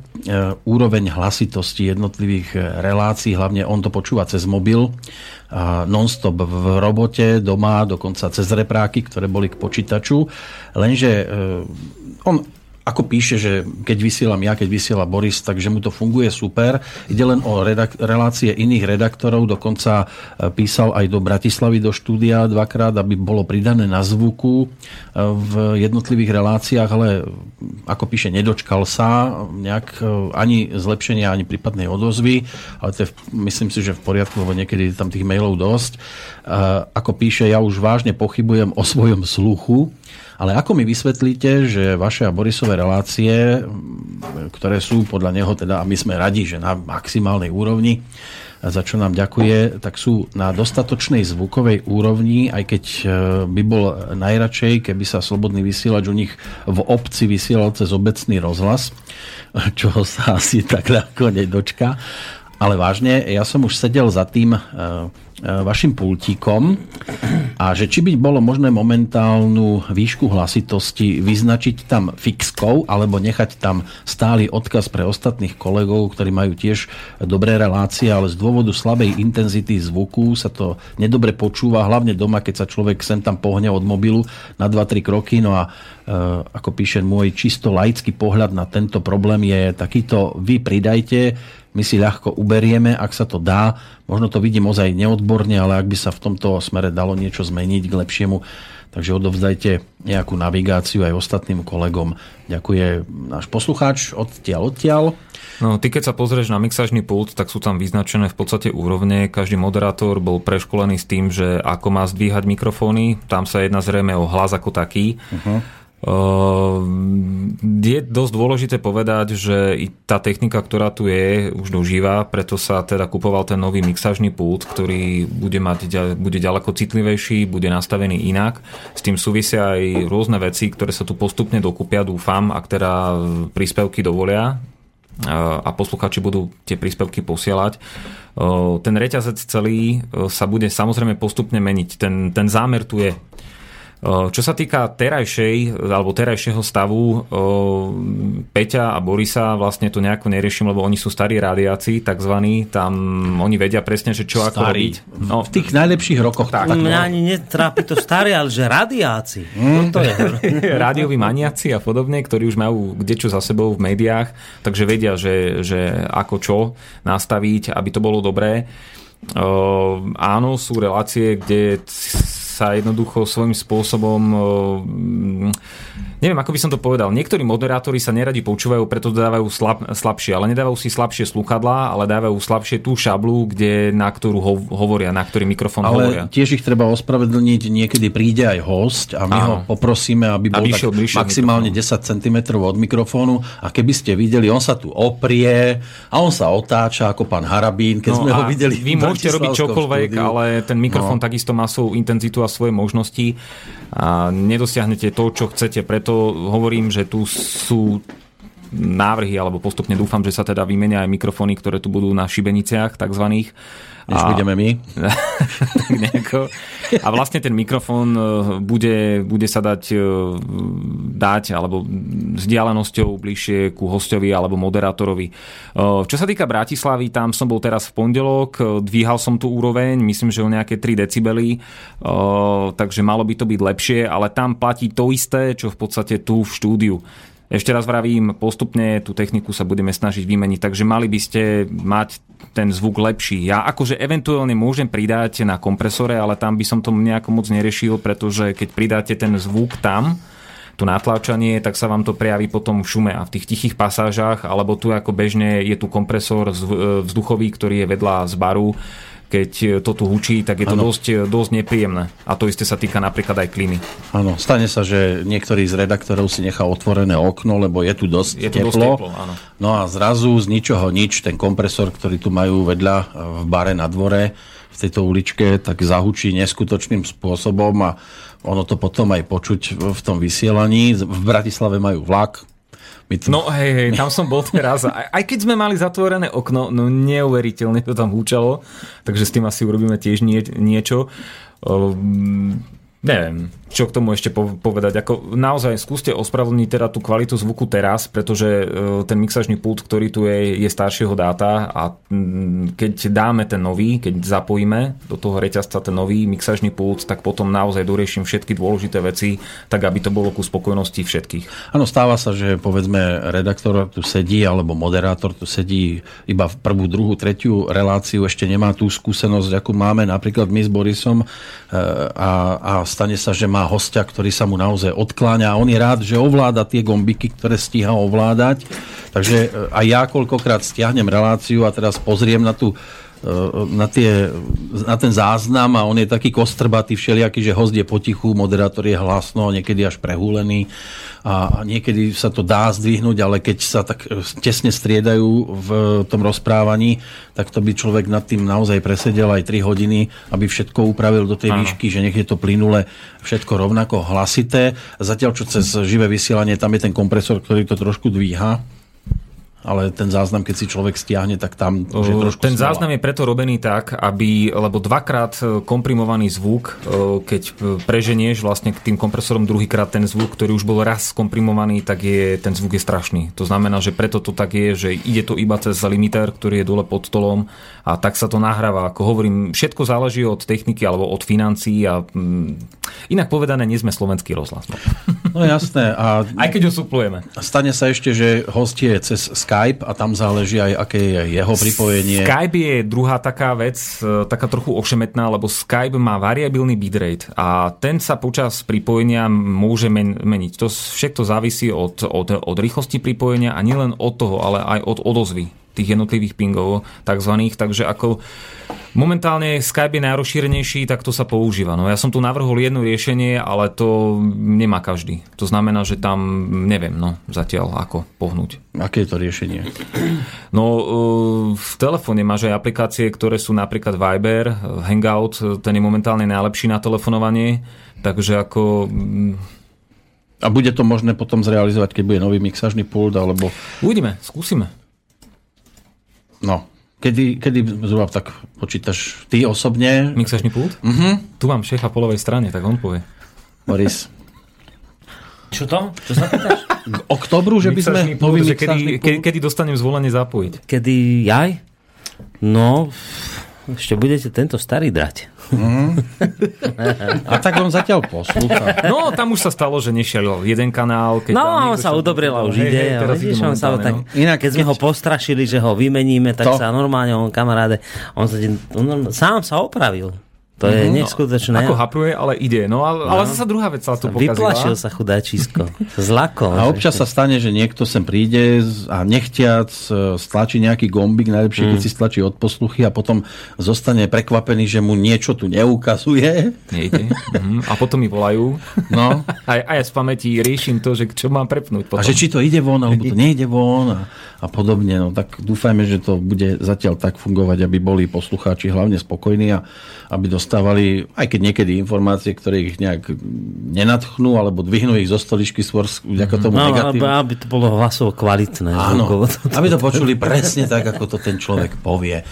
úroveň hlasitosti jednotlivých relácií, hlavne on to počúva cez mobil, non-stop v robote, doma, dokonca cez repráky, ktoré boli k počítaču. Lenže on ako píše, že keď vysielam ja, keď vysiela Boris, takže mu to funguje super. Ide len o redak- relácie iných redaktorov, dokonca e, písal aj do Bratislavy do štúdia dvakrát, aby bolo pridané na zvuku e, v jednotlivých reláciách, ale ako píše, nedočkal sa nejak e, ani zlepšenia, ani prípadnej odozvy, ale to je, myslím si, že v poriadku, lebo niekedy je tam tých mailov dosť. Ako píše, ja už vážne pochybujem o svojom sluchu, ale ako mi vysvetlíte, že vaše a Borisové relácie, ktoré sú podľa neho, teda a my sme radi, že na maximálnej úrovni, za čo nám ďakuje, tak sú na dostatočnej zvukovej úrovni, aj keď e, by bol najradšej, keby sa slobodný vysielač u nich v obci vysielal cez obecný rozhlas, čo sa asi tak ľahko nedočka. Ale vážne, ja som už sedel za tým E, vašim pultíkom a že či by bolo možné momentálnu výšku hlasitosti vyznačiť tam fixkou alebo nechať tam stály odkaz pre ostatných kolegov, ktorí majú tiež dobré relácie, ale z dôvodu slabej intenzity zvuku sa to nedobre počúva, hlavne doma, keď sa človek sem tam pohne od mobilu na 2-3 kroky. No a e, ako píše môj čisto laický pohľad na tento problém je takýto vy pridajte my si ľahko uberieme, ak sa to dá. Možno to vidím ozaj neodborne, ale ak by sa v tomto smere dalo niečo zmeniť k lepšiemu, takže odovzdajte nejakú navigáciu aj ostatným kolegom. Ďakuje náš poslucháč odtiaľ odtiaľ. No, ty keď sa pozrieš na mixážny pult, tak sú tam vyznačené v podstate úrovne. Každý moderátor bol preškolený s tým, že ako má zdvíhať mikrofóny. Tam sa jedná zrejme o hlas ako taký. Uh-huh je dosť dôležité povedať, že i tá technika, ktorá tu je, už dožíva, preto sa teda kupoval ten nový mixážny pult, ktorý bude, mať, bude ďaleko citlivejší, bude nastavený inak. S tým súvisia aj rôzne veci, ktoré sa tu postupne dokúpia, dúfam, ak teda príspevky dovolia a posluchači budú tie príspevky posielať. Ten reťazec celý sa bude samozrejme postupne meniť. Ten, ten zámer tu je. Čo sa týka terajšej, alebo terajšieho stavu, Peťa a Borisa vlastne to nejako neriešim, lebo oni sú starí radiáci, takzvaní, tam oni vedia presne, že čo Starý. ako robiť. No. V tých najlepších rokoch. Tak, tak, Mňa ani netrápi to staré, ale že radiáci. Mm. To je. Rádioví maniaci a podobne, ktorí už majú kde čo za sebou v médiách, takže vedia, že, že ako čo nastaviť, aby to bolo dobré. Uh, áno, sú relácie, kde sa jednoducho svojím spôsobom neviem, ako by som to povedal, niektorí moderátori sa neradi počúvajú, preto dávajú slab, slabšie, ale nedávajú si slabšie sluchadlá, ale dávajú slabšie tú šablu, kde, na ktorú ho, hovoria, na ktorý mikrofón ale hovoria. tiež ich treba ospravedlniť, niekedy príde aj host a my Áno. ho poprosíme, aby bol aby tak bližšie maximálne mikrofón. 10 cm od mikrofónu a keby ste videli, on sa tu oprie a on sa otáča ako pán Harabín, keď no sme ho videli. Vy môžete robiť čokoľvek, ale ten mikrofón no. takisto má svoju intenzitu a svoje možnosti a nedosiahnete to, čo chcete. Preto hovorím, že tu sú návrhy, alebo postupne dúfam, že sa teda vymenia aj mikrofóny, ktoré tu budú na šibeniciach takzvaných než a, budeme my. tak nejako. A vlastne ten mikrofón e, bude, bude sa dať e, dať alebo vzdialenosťou bližšie ku hostovi alebo moderátorovi. E, čo sa týka Bratislavy, tam som bol teraz v pondelok, dvíhal som tú úroveň, myslím, že o nejaké 3 decibely, takže malo by to byť lepšie, ale tam platí to isté, čo v podstate tu v štúdiu. Ešte raz vravím, postupne tú techniku sa budeme snažiť vymeniť, takže mali by ste mať ten zvuk lepší. Ja akože eventuálne môžem pridať na kompresore, ale tam by som to nejako moc neriešil, pretože keď pridáte ten zvuk tam, to natláčanie, tak sa vám to prejaví potom v šume a v tých tichých pasážach, alebo tu ako bežne je tu kompresor vzduchový, ktorý je vedľa z baru, keď e, to tu hučí, tak je to dosť, e, dosť nepríjemné. A to isté sa týka napríklad aj klímy. Áno, stane sa, že niektorý z redaktorov si nechá otvorené okno, lebo je tu dosť je tu teplo. Dosť teplo áno. No a zrazu z ničoho nič, ten kompresor, ktorý tu majú vedľa e, v bare na dvore, v tejto uličke, tak zahučí neskutočným spôsobom a ono to potom aj počuť v tom vysielaní. V Bratislave majú vlak, to... No hej, hej, tam som bol teraz. Aj, aj keď sme mali zatvorené okno, no neuveriteľne to tam húčalo, takže s tým asi urobíme tiež nie, niečo. Um, neviem, čo k tomu ešte povedať. Ako naozaj skúste ospravedlniť teda tú kvalitu zvuku teraz, pretože e, ten mixažný pult, ktorý tu je, je staršieho dáta a mm, keď dáme ten nový, keď zapojíme do toho reťazca ten nový mixažný pult, tak potom naozaj doriešim všetky dôležité veci, tak aby to bolo ku spokojnosti všetkých. Áno, stáva sa, že povedzme redaktor tu sedí alebo moderátor tu sedí iba v prvú, druhú, tretiu reláciu, ešte nemá tú skúsenosť, akú máme napríklad my s Borisom e, a, a stane sa, že má hostia, ktorý sa mu naozaj odkláňa a on je rád, že ovláda tie gombiky, ktoré stíha ovládať. Takže e, aj ja koľkokrát stiahnem reláciu a teraz pozriem na tú na, tie, na ten záznam a on je taký kostrbatý všelijaký, že host je potichu, moderátor je hlasno, niekedy až prehúlený. A niekedy sa to dá zdvihnúť, ale keď sa tak e, tesne striedajú v tom rozprávaní, tak to by človek nad tým naozaj presedel aj 3 hodiny, aby všetko upravil do tej výšky, že nech je to plynule všetko rovnako hlasité. Zatiaľ, čo cez živé vysielanie, tam je ten kompresor, ktorý to trošku dvíha ale ten záznam, keď si človek stiahne, tak tam už je trošku Ten smola. záznam je preto robený tak, aby, lebo dvakrát e, komprimovaný zvuk, e, keď e, preženieš vlastne k tým kompresorom druhýkrát ten zvuk, ktorý už bol raz skomprimovaný, tak je, ten zvuk je strašný. To znamená, že preto to tak je, že ide to iba cez limiter, ktorý je dole pod stolom a tak sa to nahráva. Ako hovorím, všetko záleží od techniky alebo od financií a mm, inak povedané, nie sme slovenský rozhlas. No, no jasné. A Aj keď ho suplujeme. Stane sa ešte, že host je cez Skype a tam záleží aj, aké je jeho pripojenie. Skype je druhá taká vec, e, taká trochu ošemetná, lebo Skype má variabilný bitrate a ten sa počas pripojenia môže men- meniť. To všetko závisí od, od, od rýchlosti pripojenia a nielen od toho, ale aj od odozvy tých jednotlivých pingov takzvaných, takže ako Momentálne Skype je najrozšírenejší, tak to sa používa. No ja som tu navrhol jedno riešenie, ale to nemá každý. To znamená, že tam neviem no, zatiaľ ako pohnúť. Aké je to riešenie? No v telefóne máš aj aplikácie, ktoré sú napríklad Viber, Hangout, ten je momentálne najlepší na telefonovanie, takže ako a bude to možné potom zrealizovať, keď bude nový mixažný pult, alebo... Uvidíme, skúsime. No, kedy, kedy zhruba tak počítaš ty osobne? Mixažný pult? Uh-huh. Tu mám šéfa po lovej strane, tak on povie. Boris. Čo to? Čo sa pýtaš? K oktobru, že by sme nový kedy, kedy, kedy dostanem zvolenie zapojiť? Kedy jaj? No, ešte budete tento starý dať. Mm. A tak on zatiaľ poslúcha. No, tam už sa stalo, že nešiel jeden kanál. Keď no, on sa udobril a už hej, ide. Hej, vidíš, on sa tak. Inak, keď sme ho postrašili, že ho vymeníme, tak to? sa normálne, on kamaráde, on sa, on sám sa opravil. To je mm-hmm. neskutočné. Ako hapruje, ale ide. No, ale, no. ale zase druhá vec sa tu pokazila. Vyplašil sa chudáčisko. Zlakom. A občas sa stane, že niekto sem príde a nechtiac e, stlačí nejaký gombik, najlepšie, mm. keď si stlačí od posluchy a potom zostane prekvapený, že mu niečo tu neukazuje. Nejde. mm A potom mi volajú. No. a, a ja z pamäti riešim to, že čo mám prepnúť potom. A že či to ide von, alebo to nejde von a, a podobne. No tak dúfajme, že to bude zatiaľ tak fungovať, aby boli poslucháči hlavne spokojní a aby dostávali, aj keď niekedy informácie, ktoré ich nejak nenatchnú, alebo dvihnú ich zo stoličky skôr vďaka tomu no. Aby, aby to bolo hlasovo kvalitné. Áno, aby to počuli presne tak, ako to ten človek povie.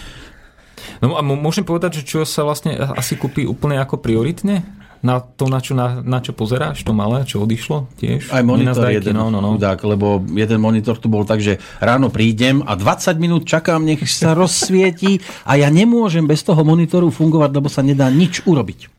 No a môžem povedať, že čo sa vlastne asi kúpi úplne ako prioritne? Na to, na čo, na, na čo pozeráš, to malé, čo odišlo tiež? Aj monitor jeden, no, no, no. Chudák, lebo jeden monitor tu bol tak, že ráno prídem a 20 minút čakám, nech sa rozsvieti a ja nemôžem bez toho monitoru fungovať, lebo sa nedá nič urobiť.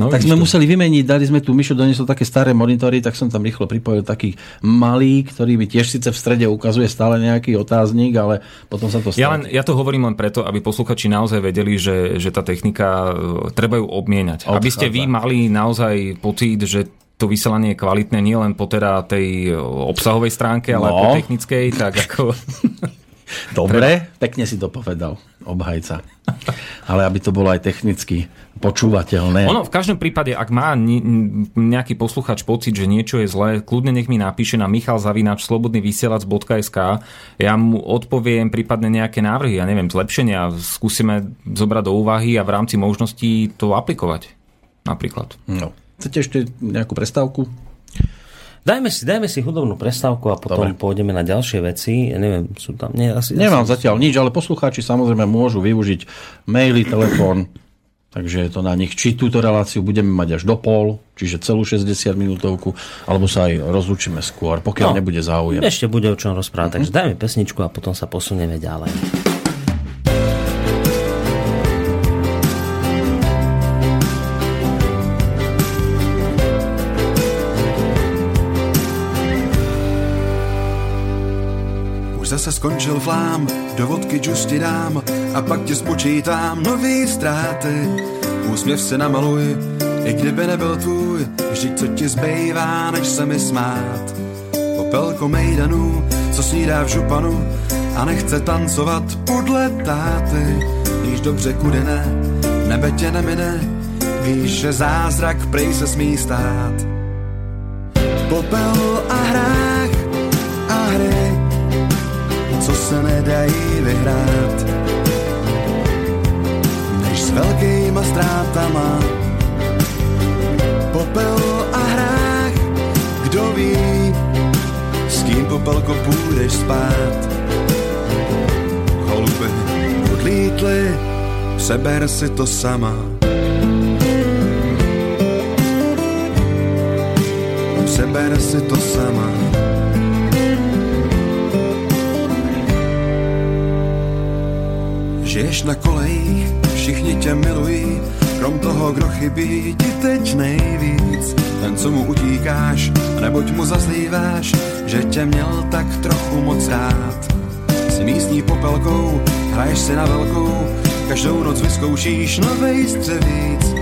No, tak sme to. museli vymeniť, dali sme tu, Mišo doniesol také staré monitory, tak som tam rýchlo pripojil taký malý, ktorý mi tiež síce v strede ukazuje stále nejaký otáznik, ale potom sa to stane. Ja, len, ja to hovorím len preto, aby posluchači naozaj vedeli, že, že tá technika e, treba ju obmienať. Odchádza. Aby ste vy mali naozaj pocit, že to vysielanie je kvalitné nielen po teda tej e, obsahovej stránke, ale no. aj po technickej, tak ako... Dobre, pekne si to povedal, obhajca. Ale aby to bolo aj technicky počúvateľné. Ono v každom prípade, ak má nejaký posluchač pocit, že niečo je zlé, kľudne nech mi napíše na michalzavinač.slobodnyvysielac.sk ja mu odpoviem prípadne nejaké návrhy, ja neviem, zlepšenia, skúsime zobrať do úvahy a v rámci možností to aplikovať. Napríklad. No. Chcete ešte nejakú prestávku? Dajme si, dajme si hudobnú prestávku a potom Dobre. pôjdeme na ďalšie veci. Ja neviem, sú tam... Nie, asi, Nemám asi... zatiaľ nič, ale poslucháči samozrejme môžu využiť maily, telefón, takže je to na nich. Či túto reláciu budeme mať až do pol, čiže celú 60 minútovku, alebo sa aj rozlučíme skôr, pokiaľ no, nebude záujem. Ešte bude o čom rozprávať, takže dajme pesničku a potom sa posunieme ďalej. Zase skončil flám, do vodky džusti dám a pak ti spočítám nový ztráty. Úsměv si namaluj, i kdyby nebyl tvůj, vždyť co ti zbývá, než se mi smát. Popelko mejdanů, co snídá v županu a nechce tancovat podle táty. Víš dobře, kudy ne, nebe tě nemine, víš, že zázrak prej se smí stát. Popel a hrách a hry se nedají vyhrát. Než s velkýma ztrátama popel a hrách, kdo ví, s kým popelko půjdeš spát. Holuby odlítly, seber si to sama. Seber si to sama. Žiješ na kolejích, všichni tě milují, krom toho, kdo chybí ti teď nejvíc. Ten, co mu utíkáš, neboť mu zazlíváš, že tě měl tak trochu moc rád. S místní popelkou, hraješ si na velkou, každou noc vyzkoušíš novej střevíc.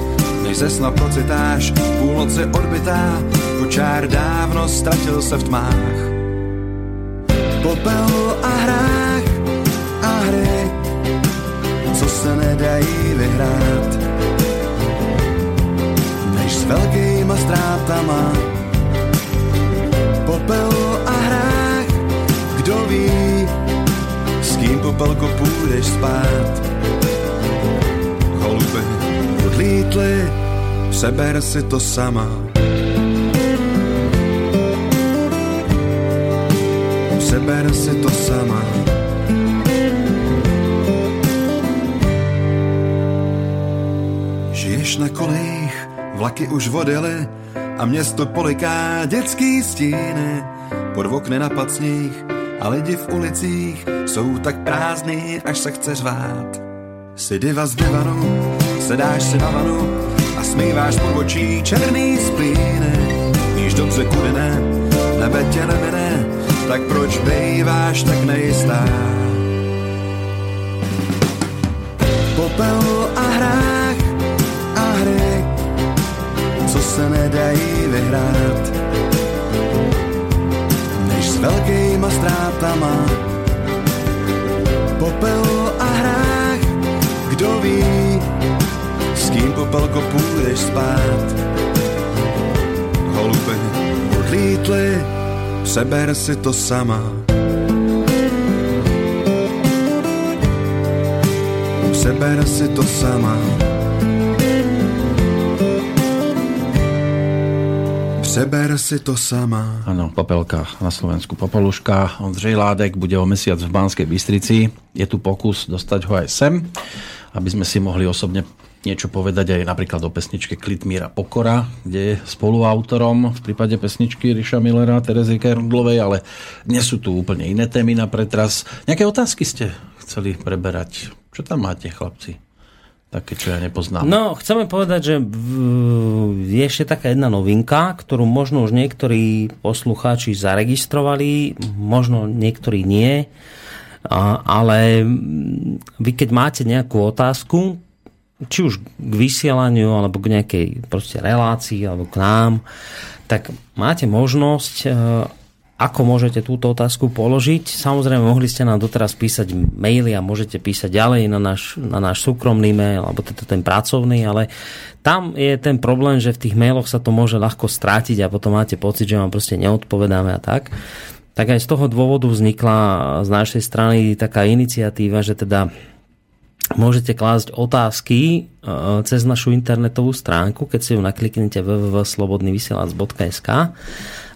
Než se snad procitáš, půlnoci odbytá, kočár dávno ztratil se v tmách. Popel co se nedají vyhrát. Než s velkýma ztrátama popel a hrách, kdo ví, s kým popelko půjdeš spát. Holuby odlítly, seber si to sama. Seber si to sama. Žiješ na kolejích, vlaky už vodily a město poliká dětský stíny. Pod okny na pacních a lidi v ulicích jsou tak prázdný, až se chce řvát. Si diva z divanu, sedáš si na vanu a smýváš pod očí černý splíny. Víš dobře, kudy ne, nebe tě nemine, tak proč bejváš tak nejistá? Popel a hrách co se nedají vyhrát. Než s velkýma ztrátama popel a hrách, kdo ví, s kým popelko půjdeš spát. Holube odlítly, seber si to sama. Seber si to sama. Seber si to sama. Áno, Popelka na Slovensku Popoluška. Ondřej Ládek bude o mesiac v Banskej Bystrici. Je tu pokus dostať ho aj sem, aby sme si mohli osobne niečo povedať aj napríklad o pesničke Klitmíra Pokora, kde je spoluautorom v prípade pesničky Ríša Millera Terezy Kernudlovej, ale dnes sú tu úplne iné témy na pretras. Nejaké otázky ste chceli preberať? Čo tam máte, chlapci? Také, čo ja nepoznám. No, chceme povedať, že je ešte taká jedna novinka, ktorú možno už niektorí poslucháči zaregistrovali, možno niektorí nie, ale vy keď máte nejakú otázku, či už k vysielaniu, alebo k nejakej relácii, alebo k nám, tak máte možnosť ako môžete túto otázku položiť. Samozrejme, mohli ste nám doteraz písať maily a môžete písať ďalej na náš, na náš súkromný mail, alebo teda ten pracovný, ale tam je ten problém, že v tých mailoch sa to môže ľahko strátiť a potom máte pocit, že vám proste neodpovedáme a tak. Tak aj z toho dôvodu vznikla z našej strany taká iniciatíva, že teda môžete klásť otázky e, cez našu internetovú stránku, keď si ju nakliknete www.slobodnyvysielac.sk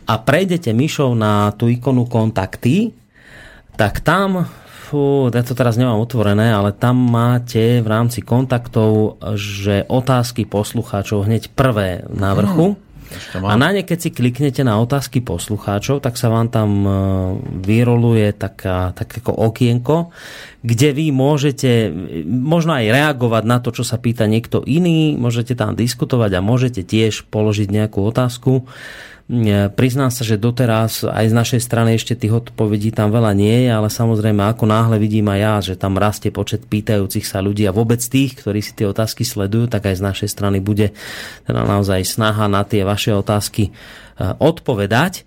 a prejdete myšou na tú ikonu kontakty, tak tam, fú, ja to teraz nemám otvorené, ale tam máte v rámci kontaktov, že otázky poslucháčov hneď prvé na vrchu. Hmm. A na ne, keď si kliknete na otázky poslucháčov, tak sa vám tam e, vyroluje taká, tak ako okienko, kde vy môžete možno aj reagovať na to, čo sa pýta niekto iný, môžete tam diskutovať a môžete tiež položiť nejakú otázku. Priznám sa, že doteraz aj z našej strany ešte tých odpovedí tam veľa nie je, ale samozrejme ako náhle vidím aj ja, že tam rastie počet pýtajúcich sa ľudí a vôbec tých, ktorí si tie otázky sledujú, tak aj z našej strany bude teda naozaj snaha na tie vaše otázky eh, odpovedať.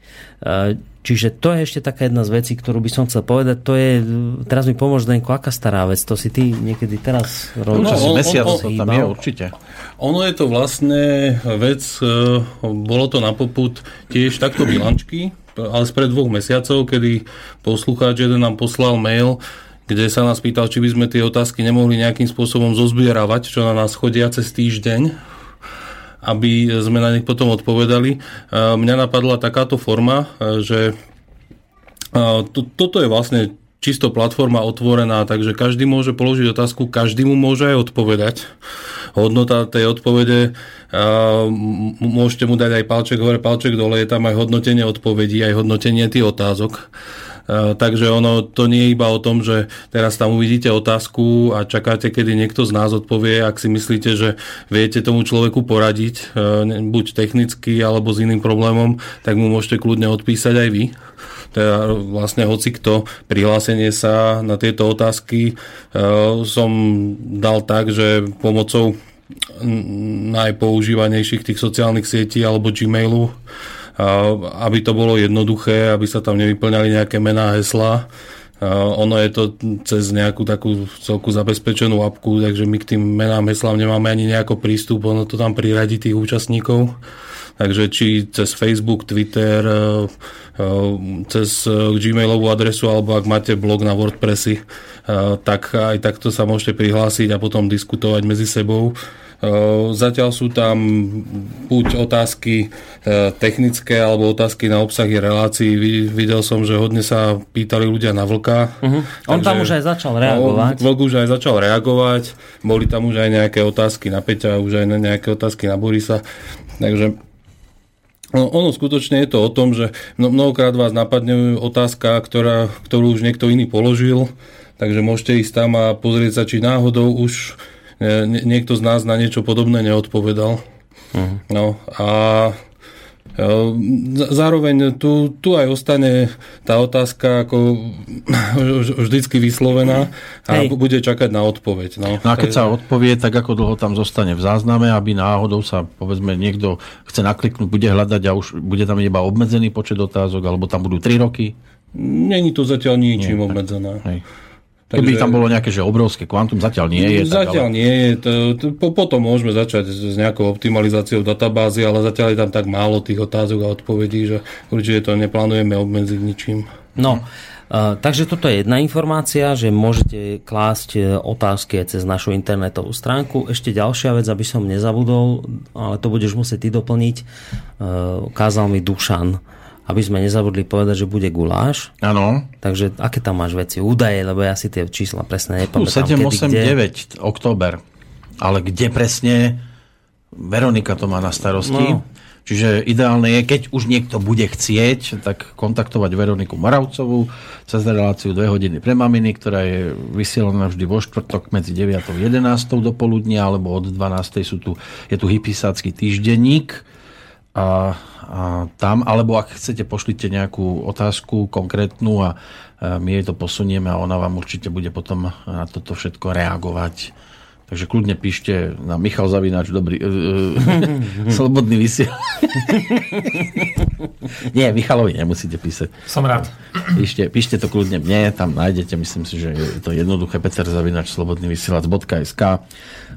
Čiže to je ešte taká jedna z vecí, ktorú by som chcel povedať. To je, teraz mi pomôž, Denko, aká stará vec? To si ty niekedy teraz robíš? No, on, mesiac on, on, tam je určite. Ono je to vlastne vec, e, bolo to na poput tiež takto bilančky, ale spred dvoch mesiacov, kedy poslucháč jeden nám poslal mail, kde sa nás pýtal, či by sme tie otázky nemohli nejakým spôsobom zozbieravať, čo na nás chodia cez týždeň aby sme na nich potom odpovedali. Mňa napadla takáto forma, že to, toto je vlastne čisto platforma otvorená, takže každý môže položiť otázku, každý mu môže aj odpovedať. Hodnota tej odpovede, môžete mu dať aj palček hore, palček dole, je tam aj hodnotenie odpovedí, aj hodnotenie tých otázok. Eh, takže ono to nie je iba o tom, že teraz tam uvidíte otázku a čakáte, kedy niekto z nás odpovie, ak si myslíte, že viete tomu človeku poradiť, eh, buď technicky alebo s iným problémom, tak mu môžete kľudne odpísať aj vy. Teda vlastne hoci kto. Prihlásenie sa na tieto otázky som dal tak, že pomocou najpoužívanejších tých sociálnych sietí alebo Gmailu aby to bolo jednoduché, aby sa tam nevyplňali nejaké mená, hesla, ono je to cez nejakú takú celku zabezpečenú apku, takže my k tým menám, heslám nemáme ani nejako prístup, ono to tam priradí tých účastníkov. Takže či cez Facebook, Twitter, e, e, cez Gmailovú adresu, alebo ak máte blog na WordPressy, tak aj takto sa môžete prihlásiť a potom diskutovať medzi sebou. Zatiaľ sú tam buď otázky technické alebo otázky na obsahy relácií. Videl som, že hodne sa pýtali ľudia na vlka. Uh-huh. On tam už aj začal reagovať. Vlk už aj začal reagovať. Boli tam už aj nejaké otázky na Peťa, už aj nejaké otázky na Borisa. Takže No, ono skutočne je to o tom, že mnohokrát vás napadne otázka, ktorá, ktorú už niekto iný položil, takže môžete ísť tam a pozrieť sa, či náhodou už niekto z nás na niečo podobné neodpovedal. Uh-huh. No a e, Zároveň tu, tu aj ostane tá otázka ako vždycky vyslovená a Hej. bude čakať na odpoveď. No. no a keď sa odpovie, tak ako dlho tam zostane v zázname, aby náhodou sa povedzme niekto chce nakliknúť, bude hľadať a už bude tam iba obmedzený počet otázok, alebo tam budú 3 roky? Není to zatiaľ ničím Nie, obmedzené. Hej. Keby tam bolo nejaké že obrovské kvantum, zatiaľ nie je. Zatiaľ tak, ale... nie je. To, to, po, potom môžeme začať s nejakou optimalizáciou databázy, ale zatiaľ je tam tak málo tých otázok a odpovedí, že určite to neplánujeme obmedziť ničím. No, Uh, takže toto je jedna informácia, že môžete klásť e, otázky aj cez našu internetovú stránku. Ešte ďalšia vec, aby som nezabudol, ale to budeš musieť ty doplniť. Uh, kázal mi Dušan, aby sme nezabudli povedať, že bude guláš. Áno. Takže aké tam máš veci? Údaje, lebo ja si tie čísla presne nepamätám. 7, 8, 9, október. Ale kde presne Veronika to má na starosti. No. Čiže ideálne je, keď už niekto bude chcieť, tak kontaktovať Veroniku Maravcovú cez reláciu 2 hodiny pre maminy, ktorá je vysielaná vždy vo štvrtok medzi 9 a 11 do poludnia, alebo od 12 sú tu, je tu hypisácky týždenník a a tam, alebo ak chcete, pošlite nejakú otázku konkrétnu a my jej to posunieme a ona vám určite bude potom na toto všetko reagovať. Takže kľudne píšte na Michal Zavináč, dobrý, uh, slobodný vysiel. Nie, Michalovi nemusíte písať. Som rád. Píšte, píšte to kľudne mne, tam nájdete, myslím si, že je to jednoduché, Peter Zavinač, slobodný vysielač.sk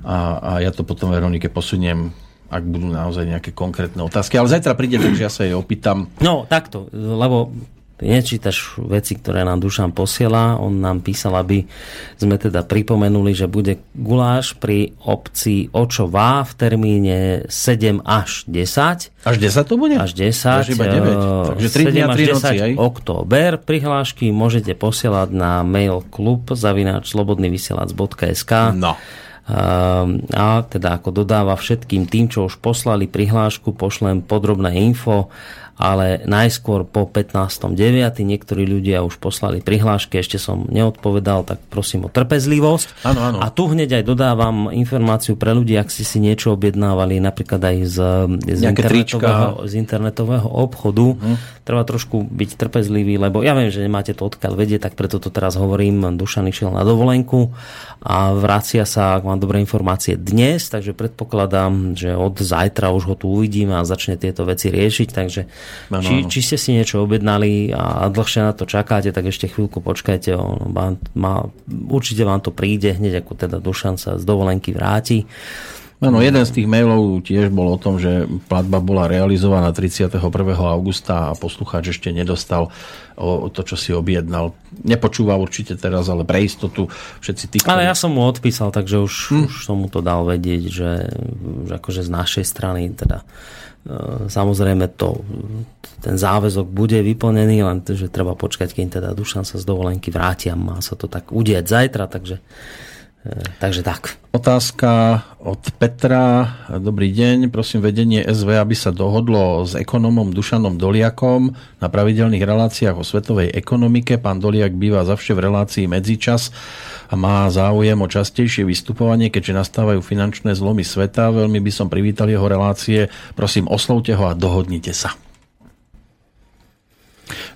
a, a ja to potom Veronike posuniem ak budú naozaj nejaké konkrétne otázky. Ale zajtra príde, takže ja sa jej opýtam. No, takto, lebo nečítaš veci, ktoré nám Dušan posiela. On nám písal, aby sme teda pripomenuli, že bude guláš pri obci Očová v termíne 7 až 10. Až 10 to bude? Až 10. Iba 9. Takže 3 dňa, 3 noci, aj? október. Prihlášky môžete posielať na mail klub zavináč slobodnyvysielac.sk No. Ehm, a teda ako dodáva všetkým tým, čo už poslali prihlášku, pošlem podrobné info ale najskôr po 15.9. niektorí ľudia už poslali prihlášky, ešte som neodpovedal, tak prosím o trpezlivosť. Ano, ano. A tu hneď aj dodávam informáciu pre ľudí, ak si si niečo objednávali napríklad aj z, z, internetového, z internetového obchodu. Hm. Treba trošku byť trpezlivý, lebo ja viem, že nemáte to odkiaľ vedieť, tak preto to teraz hovorím. Dušan išiel na dovolenku a vracia sa, ak mám dobré informácie, dnes, takže predpokladám, že od zajtra už ho tu uvidíme a začne tieto veci riešiť, takže Ano, či, či ste si niečo objednali a dlhšie na to čakáte, tak ešte chvíľku počkajte. On má, má, určite vám to príde hneď, ako teda Dušan sa z dovolenky vráti. Áno, jeden z tých mailov tiež bol o tom, že platba bola realizovaná 31. augusta a poslucháč ešte nedostal o to, čo si objednal. Nepočúva určite teraz, ale pre istotu všetci tí, ktorí... Ale ja som mu odpísal, takže už, hm. už som mu to dal vedieť, že, že akože z našej strany teda samozrejme to, ten záväzok bude vyplnený, len že treba počkať, kým teda Dušan sa z dovolenky vráti a má sa to tak udieť zajtra, takže, takže tak. Otázka od Petra. Dobrý deň, prosím vedenie SV, aby sa dohodlo s ekonomom Dušanom Doliakom na pravidelných reláciách o svetovej ekonomike. Pán Doliak býva zavše v relácii Medzičas a má záujem o častejšie vystupovanie, keďže nastávajú finančné zlomy sveta. Veľmi by som privítal jeho relácie. Prosím, oslovte ho a dohodnite sa.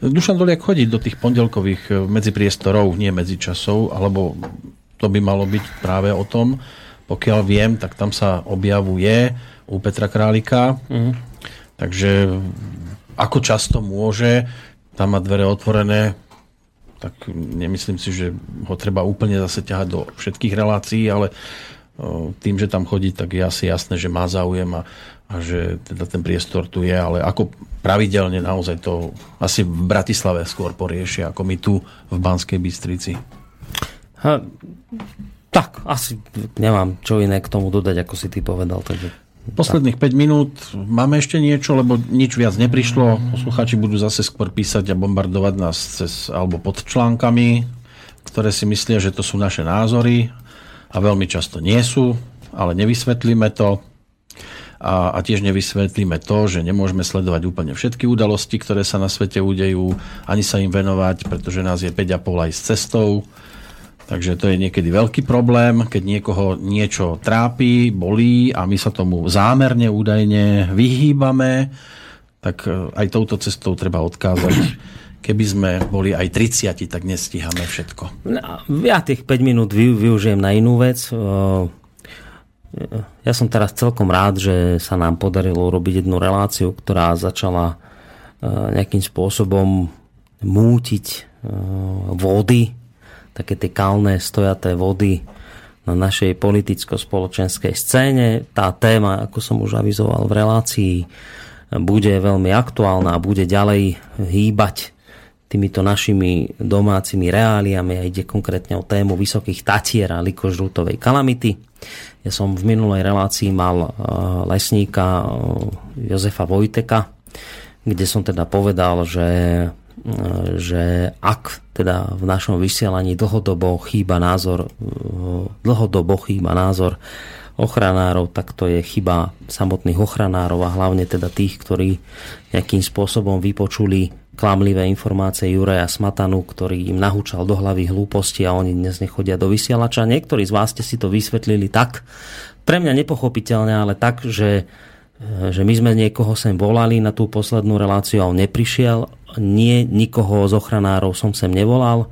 Dušan Doliak chodí do tých pondelkových eh, medzipriestorov, nie medzičasov, alebo to by malo byť práve o tom. Pokiaľ viem, tak tam sa objavuje u Petra Králika. Mm. Takže ako často môže, tam má dvere otvorené tak nemyslím si, že ho treba úplne zase ťahať do všetkých relácií, ale tým, že tam chodí, tak je asi jasné, že má záujem a, a že teda ten priestor tu je, ale ako pravidelne naozaj to asi v Bratislave skôr poriešia, ako my tu v Banskej Bystrici. Tak, asi nemám čo iné k tomu dodať, ako si ty povedal. Takže... Posledných 5 minút. Máme ešte niečo, lebo nič viac neprišlo. Poslucháči budú zase skôr písať a bombardovať nás cez, alebo pod článkami, ktoré si myslia, že to sú naše názory a veľmi často nie sú, ale nevysvetlíme to. A, a tiež nevysvetlíme to, že nemôžeme sledovať úplne všetky udalosti, ktoré sa na svete udejú, ani sa im venovať, pretože nás je 5,5 aj s cestou. Takže to je niekedy veľký problém, keď niekoho niečo trápi, bolí a my sa tomu zámerne údajne vyhýbame, tak e, aj touto cestou treba odkázať keby sme boli aj 30, tak nestíhame všetko. No, ja tých 5 minút využijem na inú vec. Ja som teraz celkom rád, že sa nám podarilo robiť jednu reláciu, ktorá začala nejakým spôsobom mútiť vody, také tie kalné stojaté vody na našej politicko-spoločenskej scéne. Tá téma, ako som už avizoval v relácii, bude veľmi aktuálna a bude ďalej hýbať týmito našimi domácimi reáliami a ide konkrétne o tému Vysokých Tatier a likožrútovej kalamity. Ja som v minulej relácii mal e, lesníka e, Jozefa Vojteka, kde som teda povedal, že, že ak teda v našom vysielaní dlhodobo chýba názor, dlhodobo chýba názor ochranárov, tak to je chyba samotných ochranárov a hlavne teda tých, ktorí nejakým spôsobom vypočuli klamlivé informácie Juraja Smatanu, ktorý im nahúčal do hlavy hlúposti a oni dnes nechodia do vysielača. Niektorí z vás ste si to vysvetlili tak, pre mňa nepochopiteľne, ale tak, že, že my sme niekoho sem volali na tú poslednú reláciu a on neprišiel. Nie, nikoho z ochranárov som sem nevolal.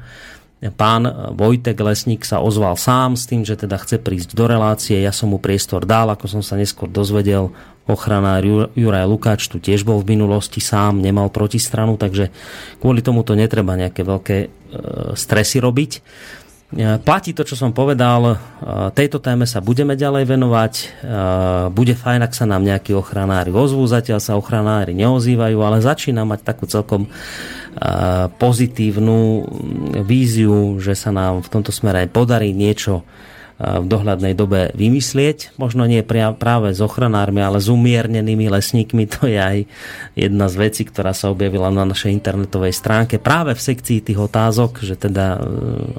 Pán Vojtek Lesník sa ozval sám s tým, že teda chce prísť do relácie. Ja som mu priestor dal, ako som sa neskôr dozvedel ochranár Juraj Lukáč tu tiež bol v minulosti sám, nemal protistranu, takže kvôli tomu to netreba nejaké veľké e, stresy robiť. E, platí to, čo som povedal, e, tejto téme sa budeme ďalej venovať. Bude fajn, ak sa nám nejakí ochranári ozvú, zatiaľ sa ochranári neozývajú, ale začína mať takú celkom pozitívnu víziu, že sa nám v tomto smere podarí niečo v dohľadnej dobe vymyslieť. Možno nie práve s ochranármi, ale s umiernenými lesníkmi. To je aj jedna z vecí, ktorá sa objavila na našej internetovej stránke. Práve v sekcii tých otázok, že teda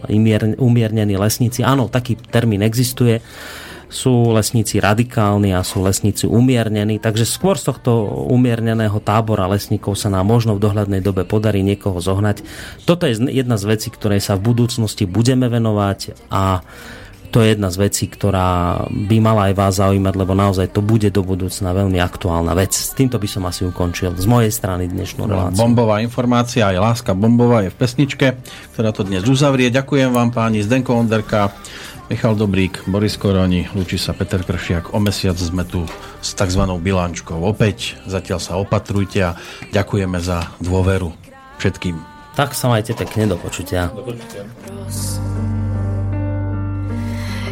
e, umiernení lesníci, áno, taký termín existuje, sú lesníci radikálni a sú lesníci umiernení, takže skôr z tohto umierneného tábora lesníkov sa nám možno v dohľadnej dobe podarí niekoho zohnať. Toto je jedna z vecí, ktorej sa v budúcnosti budeme venovať a to je jedna z vecí, ktorá by mala aj vás zaujímať, lebo naozaj to bude do budúcna veľmi aktuálna vec. S týmto by som asi ukončil z mojej strany dnešnú reláciu. Bombová informácia, aj láska bombová je v pesničke, ktorá to dnes uzavrie. Ďakujem vám páni Zdenko Onderka, Michal Dobrík, Boris Koroni, lúči sa Peter Kršiak. O mesiac sme tu s tzv. bilančkou opäť. Zatiaľ sa opatrujte a ďakujeme za dôveru všetkým. Tak sa majte pekne, do počutia. Do počutia.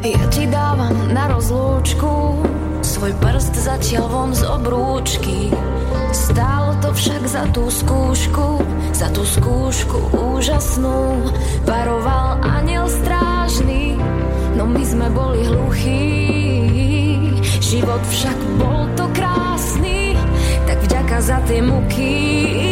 Ja ti dávam na rozlúčku. Svoj prst zatiaľ von z obrúčky. Stálo to však za tú skúšku Za tú skúšku úžasnú. Varoval aniel strážny No my sme boli hluchí. Život však bol to krásny Tak vďaka za tie muky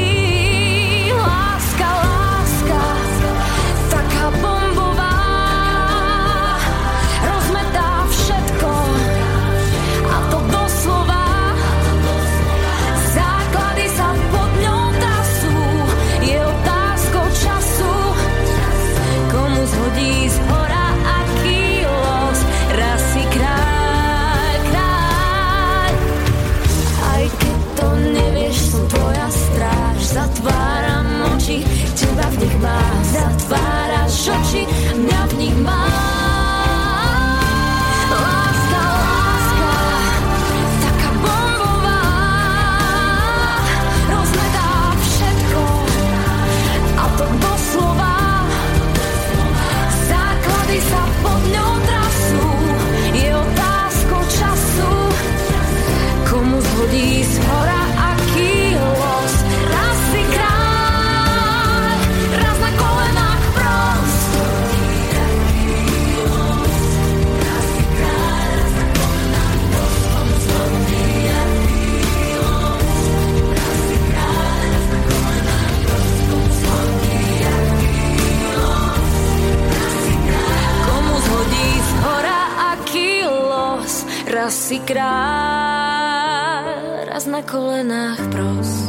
si král, raz na kolenách pros.